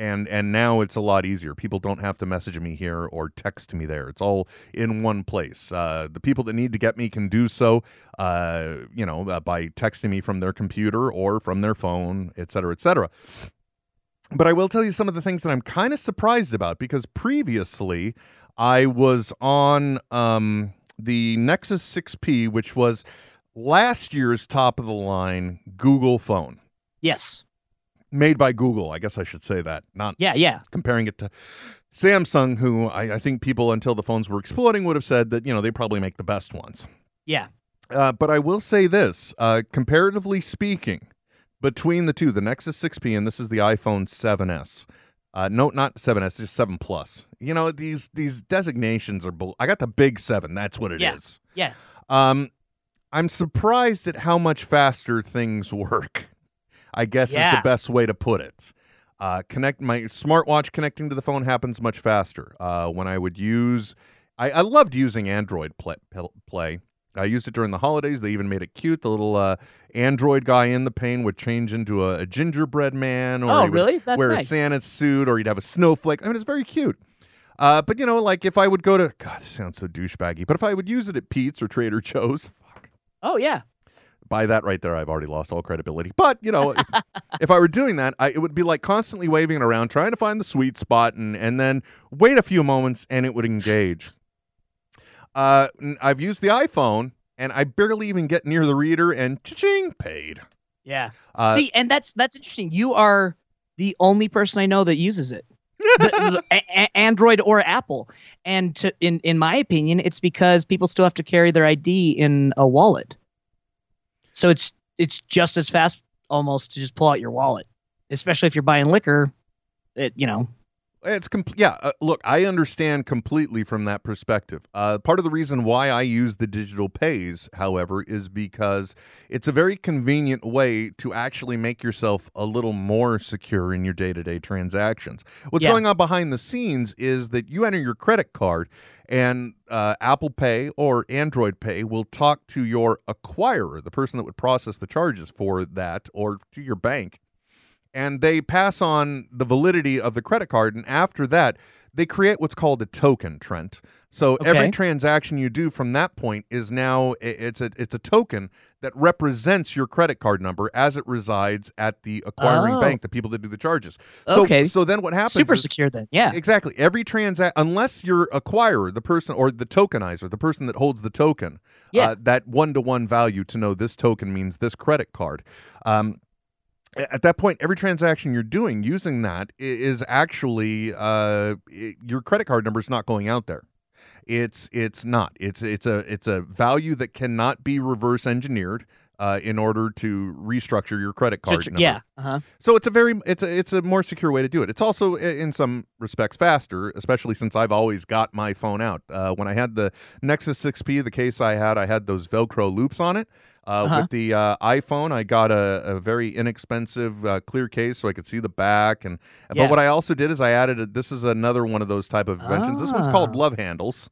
And and now it's a lot easier. People don't have to message me here or text me there. It's all in one place. Uh, the people that need to get me can do so, uh, you know, uh, by texting me from their computer or from their phone, et cetera, et cetera. But I will tell you some of the things that I'm kind of surprised about because previously I was on um, the Nexus 6P, which was last year's top of the line Google phone. Yes. Made by Google, I guess I should say that, not Yeah, yeah. comparing it to Samsung, who I, I think people until the phones were exploding would have said that you know they probably make the best ones. Yeah. Uh, but I will say this, uh, comparatively speaking, between the two, the Nexus 6P and this is the iPhone 7s. Uh, no, not 7s, just 7 Plus. You know these these designations are. I got the big seven. That's what it is. Yeah. Yeah. Um, I'm surprised at how much faster things work. I guess is the best way to put it. Uh, connect my smartwatch connecting to the phone happens much faster. Uh, when I would use, I, I loved using Android play, play. I used it during the holidays. They even made it cute. The little uh, Android guy in the pane would change into a, a gingerbread man, or Oh, really? That's wear a. Santa suit, or he'd have a snowflake. I mean, it's very cute. Uh, but you know, like if I would go to God, this sounds so douchebaggy. But if I would use it at Peet's or Trader Joe's, fuck. Oh yeah. By that right there, I've already lost all credibility. But you know, if, if I were doing that, I, it would be like constantly waving it around, trying to find the sweet spot, and and then wait a few moments, and it would engage. Uh, I've used the iPhone, and I barely even get near the reader, and ching paid. Yeah. Uh, See, and that's that's interesting. You are the only person I know that uses it. The- the- a- Android or Apple. And to, in in my opinion, it's because people still have to carry their ID in a wallet. So it's it's just as fast almost to just pull out your wallet, especially if you're buying liquor. It you know. It's complete. Yeah, uh, look, I understand completely from that perspective. Uh, part of the reason why I use the digital pays, however, is because it's a very convenient way to actually make yourself a little more secure in your day to day transactions. What's Yeah. going on behind the scenes is that you enter your credit card, and uh, Apple Pay or Android Pay will talk to your acquirer, the person that would process the charges for that, or to your bank and they pass on the validity of the credit card and after that they create what's called a token trent so every transaction you do from that point is now it's a it's a token that represents your credit card number as it resides at the acquiring Oh. bank the people that do the charges so Okay. so then what happens Super is- secure then. Yeah. Exactly. Every transact, unless your acquirer, the person or the tokenizer, the person that holds the token, Yeah. uh, that one to one value to know this token means this credit card. Um, at that point, every transaction you're doing using that is actually uh, your credit card number is not going out there. It's it's not. It's it's a it's a value that cannot be reverse engineered uh, in order to restructure your credit card number. yeah. Uh-huh. So it's a very it's a it's a more secure way to do it. It's also in some respects faster, especially since I've always got my phone out. Uh, when I had the Nexus 6P, the case I had, I had those Velcro loops on it. Uh, Uh-huh. With the uh, iPhone, I got a, a very inexpensive uh, clear case so I could see the back. And Yeah. but what I also did is I added a, this is another one of those type of inventions. This one's called Ah. Love Handles.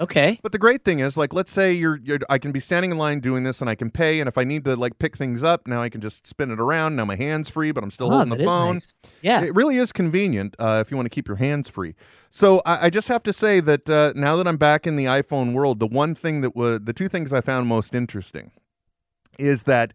Okay. But the great thing is, like, let's say you're, you're, I can be standing in line doing this, and I can pay, and if I need to like pick things up, now I can just spin it around. Now my hands free, but I'm still Oh, holding the phone. nice. Yeah. It really is convenient uh, if you want to keep your hands free. So I, I just have to say that uh, now that I'm back in the iPhone world, the one thing that was the two things I found most interesting is that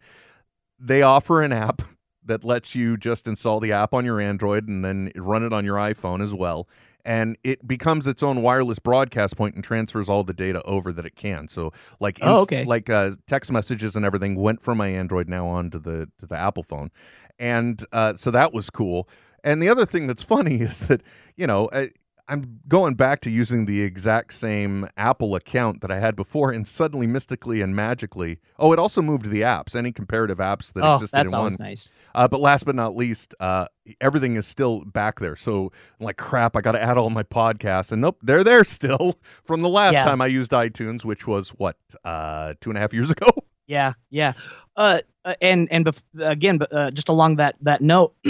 they offer an app that lets you just install the app on your Android and then run it on your iPhone as well. And it becomes its own wireless broadcast point and transfers all the data over that it can. So, like, Oh, okay. like uh, text messages and everything went from my Android now on to the to the Apple phone, and uh, so that was cool. And the other thing that's funny is that you know I, I'm going back to using the exact same Apple account that I had before, and suddenly, mystically and magically, oh, it also moved the apps, any comparative apps that oh, existed that's in always one. nice. Uh, but last but not least, uh, everything is still back there. So I'm like, crap, I got to add all my podcasts, and nope, they're there still from the last Yeah. time I used iTunes, which was what uh, two and a half years ago. Yeah, yeah. Uh, uh, and and bef- again, but uh, just along that that note,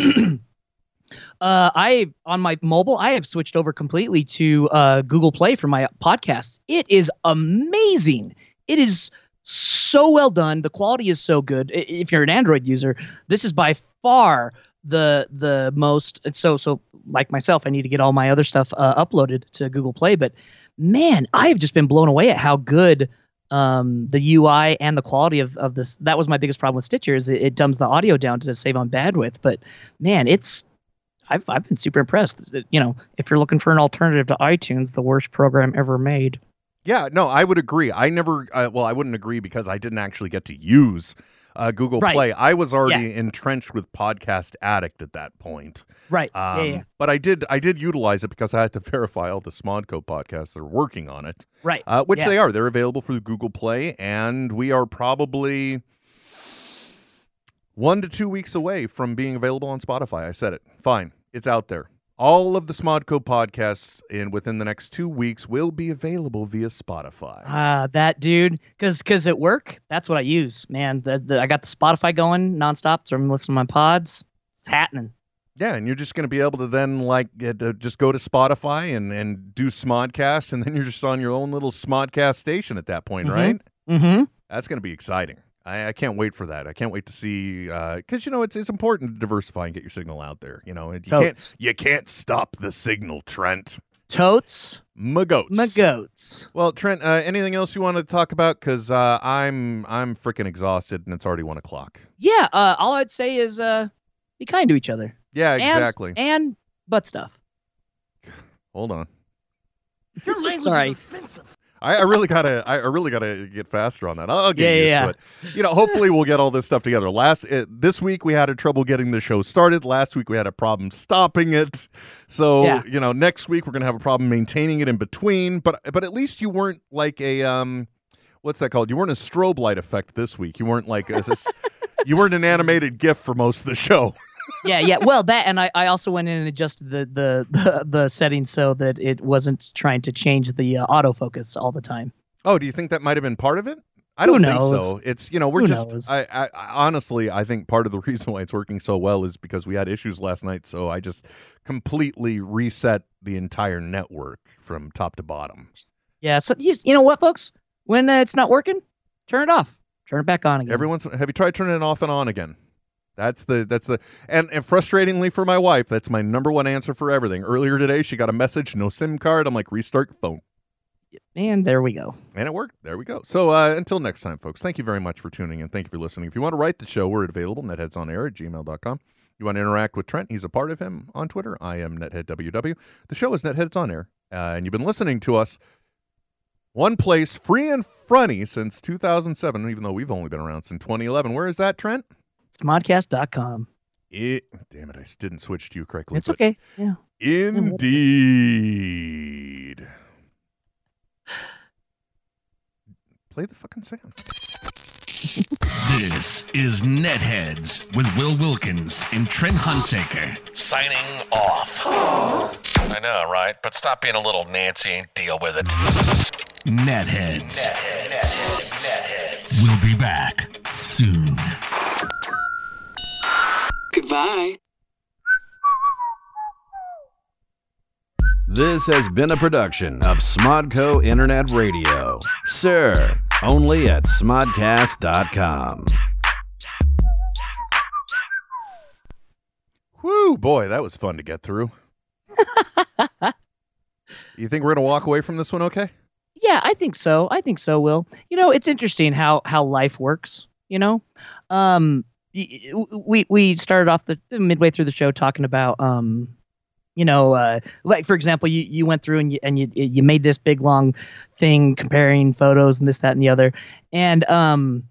uh, I on my mobile, I have switched over completely to uh, Google Play for my podcasts. It is amazing. It is so well done. The quality is so good. If you're an Android user, this is by far the the most. So so like myself, I need to get all my other stuff uh, uploaded to Google Play. But man, I have just been blown away at how good um, the UI and the quality of, of this. That was my biggest problem with Stitcher is it, it dumbs the audio down to save on bandwidth. But man, it's I've I've been super impressed. You know, if you're looking for an alternative to iTunes, the worst program ever made. Yeah, no, I would agree. I never, uh, well, I wouldn't agree because I didn't actually get to use uh, Google Right. Play. I was already entrenched with Podcast Addict at that point. Right. Um, yeah, yeah. But I did, I did utilize it because I had to verify all the Smodco podcasts that are working on it, Right. uh, which yeah. they are. They're available through Google Play, and we are probably one to two weeks away from being available on Spotify. I said it. Fine, it's out there. All of the Smodco podcasts in within the next two weeks will be available via Spotify. Ah, that dude, because because at work, that's what I use. Man, the, the I got the Spotify going nonstop, so I'm listening to my pods. It's happening. Yeah, and you're just going to be able to then like get, uh, just go to Spotify and and do Smodcast, and then you're just on your own little Smodcast station at that point, Mhm. right? Mm-hmm. That's going to be exciting. I, I can't wait for that. I can't wait to see because you know it's it's important to diversify and get your signal out there. You know, and you Totes. can't you can't stop the signal, Trent. Totes, My goats. Well, Trent, uh, anything else you wanted to talk about? Because uh, I'm I'm freaking exhausted, and it's already one o'clock. Yeah. Uh, all I'd say is uh, be kind to each other. Yeah, And- exactly. And butt stuff. Hold on. Your language Sorry. is offensive. I, I really gotta, I really gotta get faster on that. I'll, get Yeah, used yeah. to it. You know, hopefully we'll get all this stuff together. Last uh, this week we had a trouble getting the show started. Last week we had a problem stopping it. So Yeah. you know, next week we're gonna have a problem maintaining it in between. But but at least you weren't like a um, what's that called? You weren't a strobe light effect this week. You weren't like a, you weren't an animated GIF for most of the show. Yeah, yeah. Well, that and I, I also went in and adjusted the the the, the settings so that it wasn't trying to change the uh, autofocus all the time. Oh, do you think that might have been part of it? I don't think so. It's you know we're Who just? I, I, I honestly I think part of the reason why it's working so well is because we had issues last night, so I just completely reset the entire network from top to bottom. Yeah. So you, you know what, folks? When uh, it's not working, turn it off. Turn it back on again. Everyone's have you tried turning it off and on again? That's the that's the and, and frustratingly for my wife, that's my number one answer for everything. Earlier today, she got a message, no SIM card. I'm like, restart phone. and there we go. And it worked. There we go. So uh, until next time, folks, thank you very much for tuning in. Thank you for listening. If you want to write the show, we're available, netheadsonair at gmail.com. You want to interact with Trent, he's a part of him on Twitter. I am NetheadWW. The show is Netheads on Air, uh, and you've been listening to us one place, free and funny, since 2007, even though we've only been around since 2011. Where is that, Trent? Smodcast.com. It, damn it, I didn't switch to you correctly. It's okay. Yeah. Indeed. Play the fucking sound. This is Netheads with Will Wilkins and Trent Hunsaker. Signing off. I know, right? But stop being a little Nancy and deal with it. Netheads. Netheads. We'll be back soon. Goodbye. This has been a production of Smodco Internet Radio. Sir, only at smodcast.com. Whoo, boy, that was fun to get through. you think we're gonna walk away from this one okay? Yeah, I think so. I think so, Will. You know, it's interesting how how life works, you know? Um y- y- we we started off the midway through the show talking about um you know, uh, like for example, you, you went through and you and you you made this big long thing comparing photos and this that and the other, and um,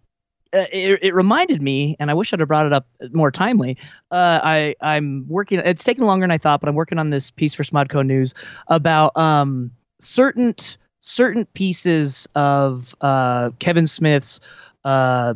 uh, it, it reminded me, and I wish I'd have brought it up more timely. Uh, I I'm working. It's taking longer than I thought, but I'm working on this piece for Smodco News about um certain certain pieces of uh Kevin Smith's uh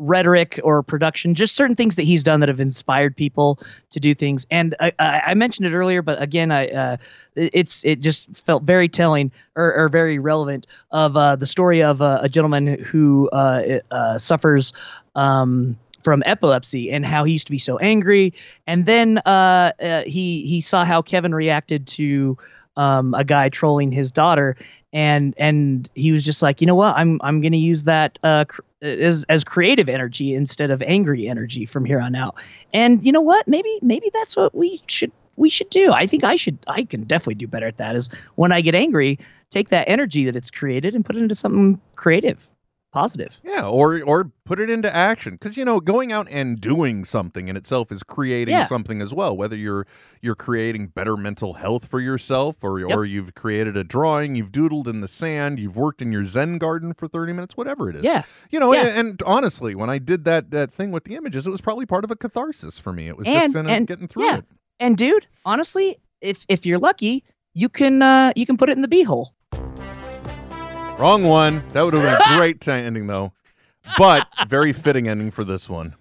rhetoric or production, just certain things that he's done that have inspired people to do things. And I, I, mentioned it earlier, but again, I uh, it- it's it just felt very telling or, or very relevant of uh, the story of uh, a gentleman who uh, uh, suffers. Um, from epilepsy and how he used to be so angry, and then uh, he he saw how Kevin reacted to um, a guy trolling his daughter, and and he was just like, you know what, I'm I'm gonna use that uh, cr- as as creative energy instead of angry energy from here on out. And you know what, maybe maybe that's what we should we should do. I think I should I can definitely do better at that. Is when I get angry, take that energy that it's created and put it into something creative, positive. Yeah, or or put it into action because you know going out and doing something in itself is creating Yeah. something as well. Whether you're you're creating better mental health for yourself, or or you've created a drawing, you've doodled in the sand, you've worked in your Zen garden for thirty minutes, whatever it is. Yeah. you know. Yeah. And, and honestly, when I did that that thing with the images, it was probably part of a catharsis for me. It was and just in and getting through yeah. it. And dude, honestly, if if you're lucky, you can uh you can put it in the beehole. Wrong one. That would have been a great t- ending though, but very fitting ending for this one.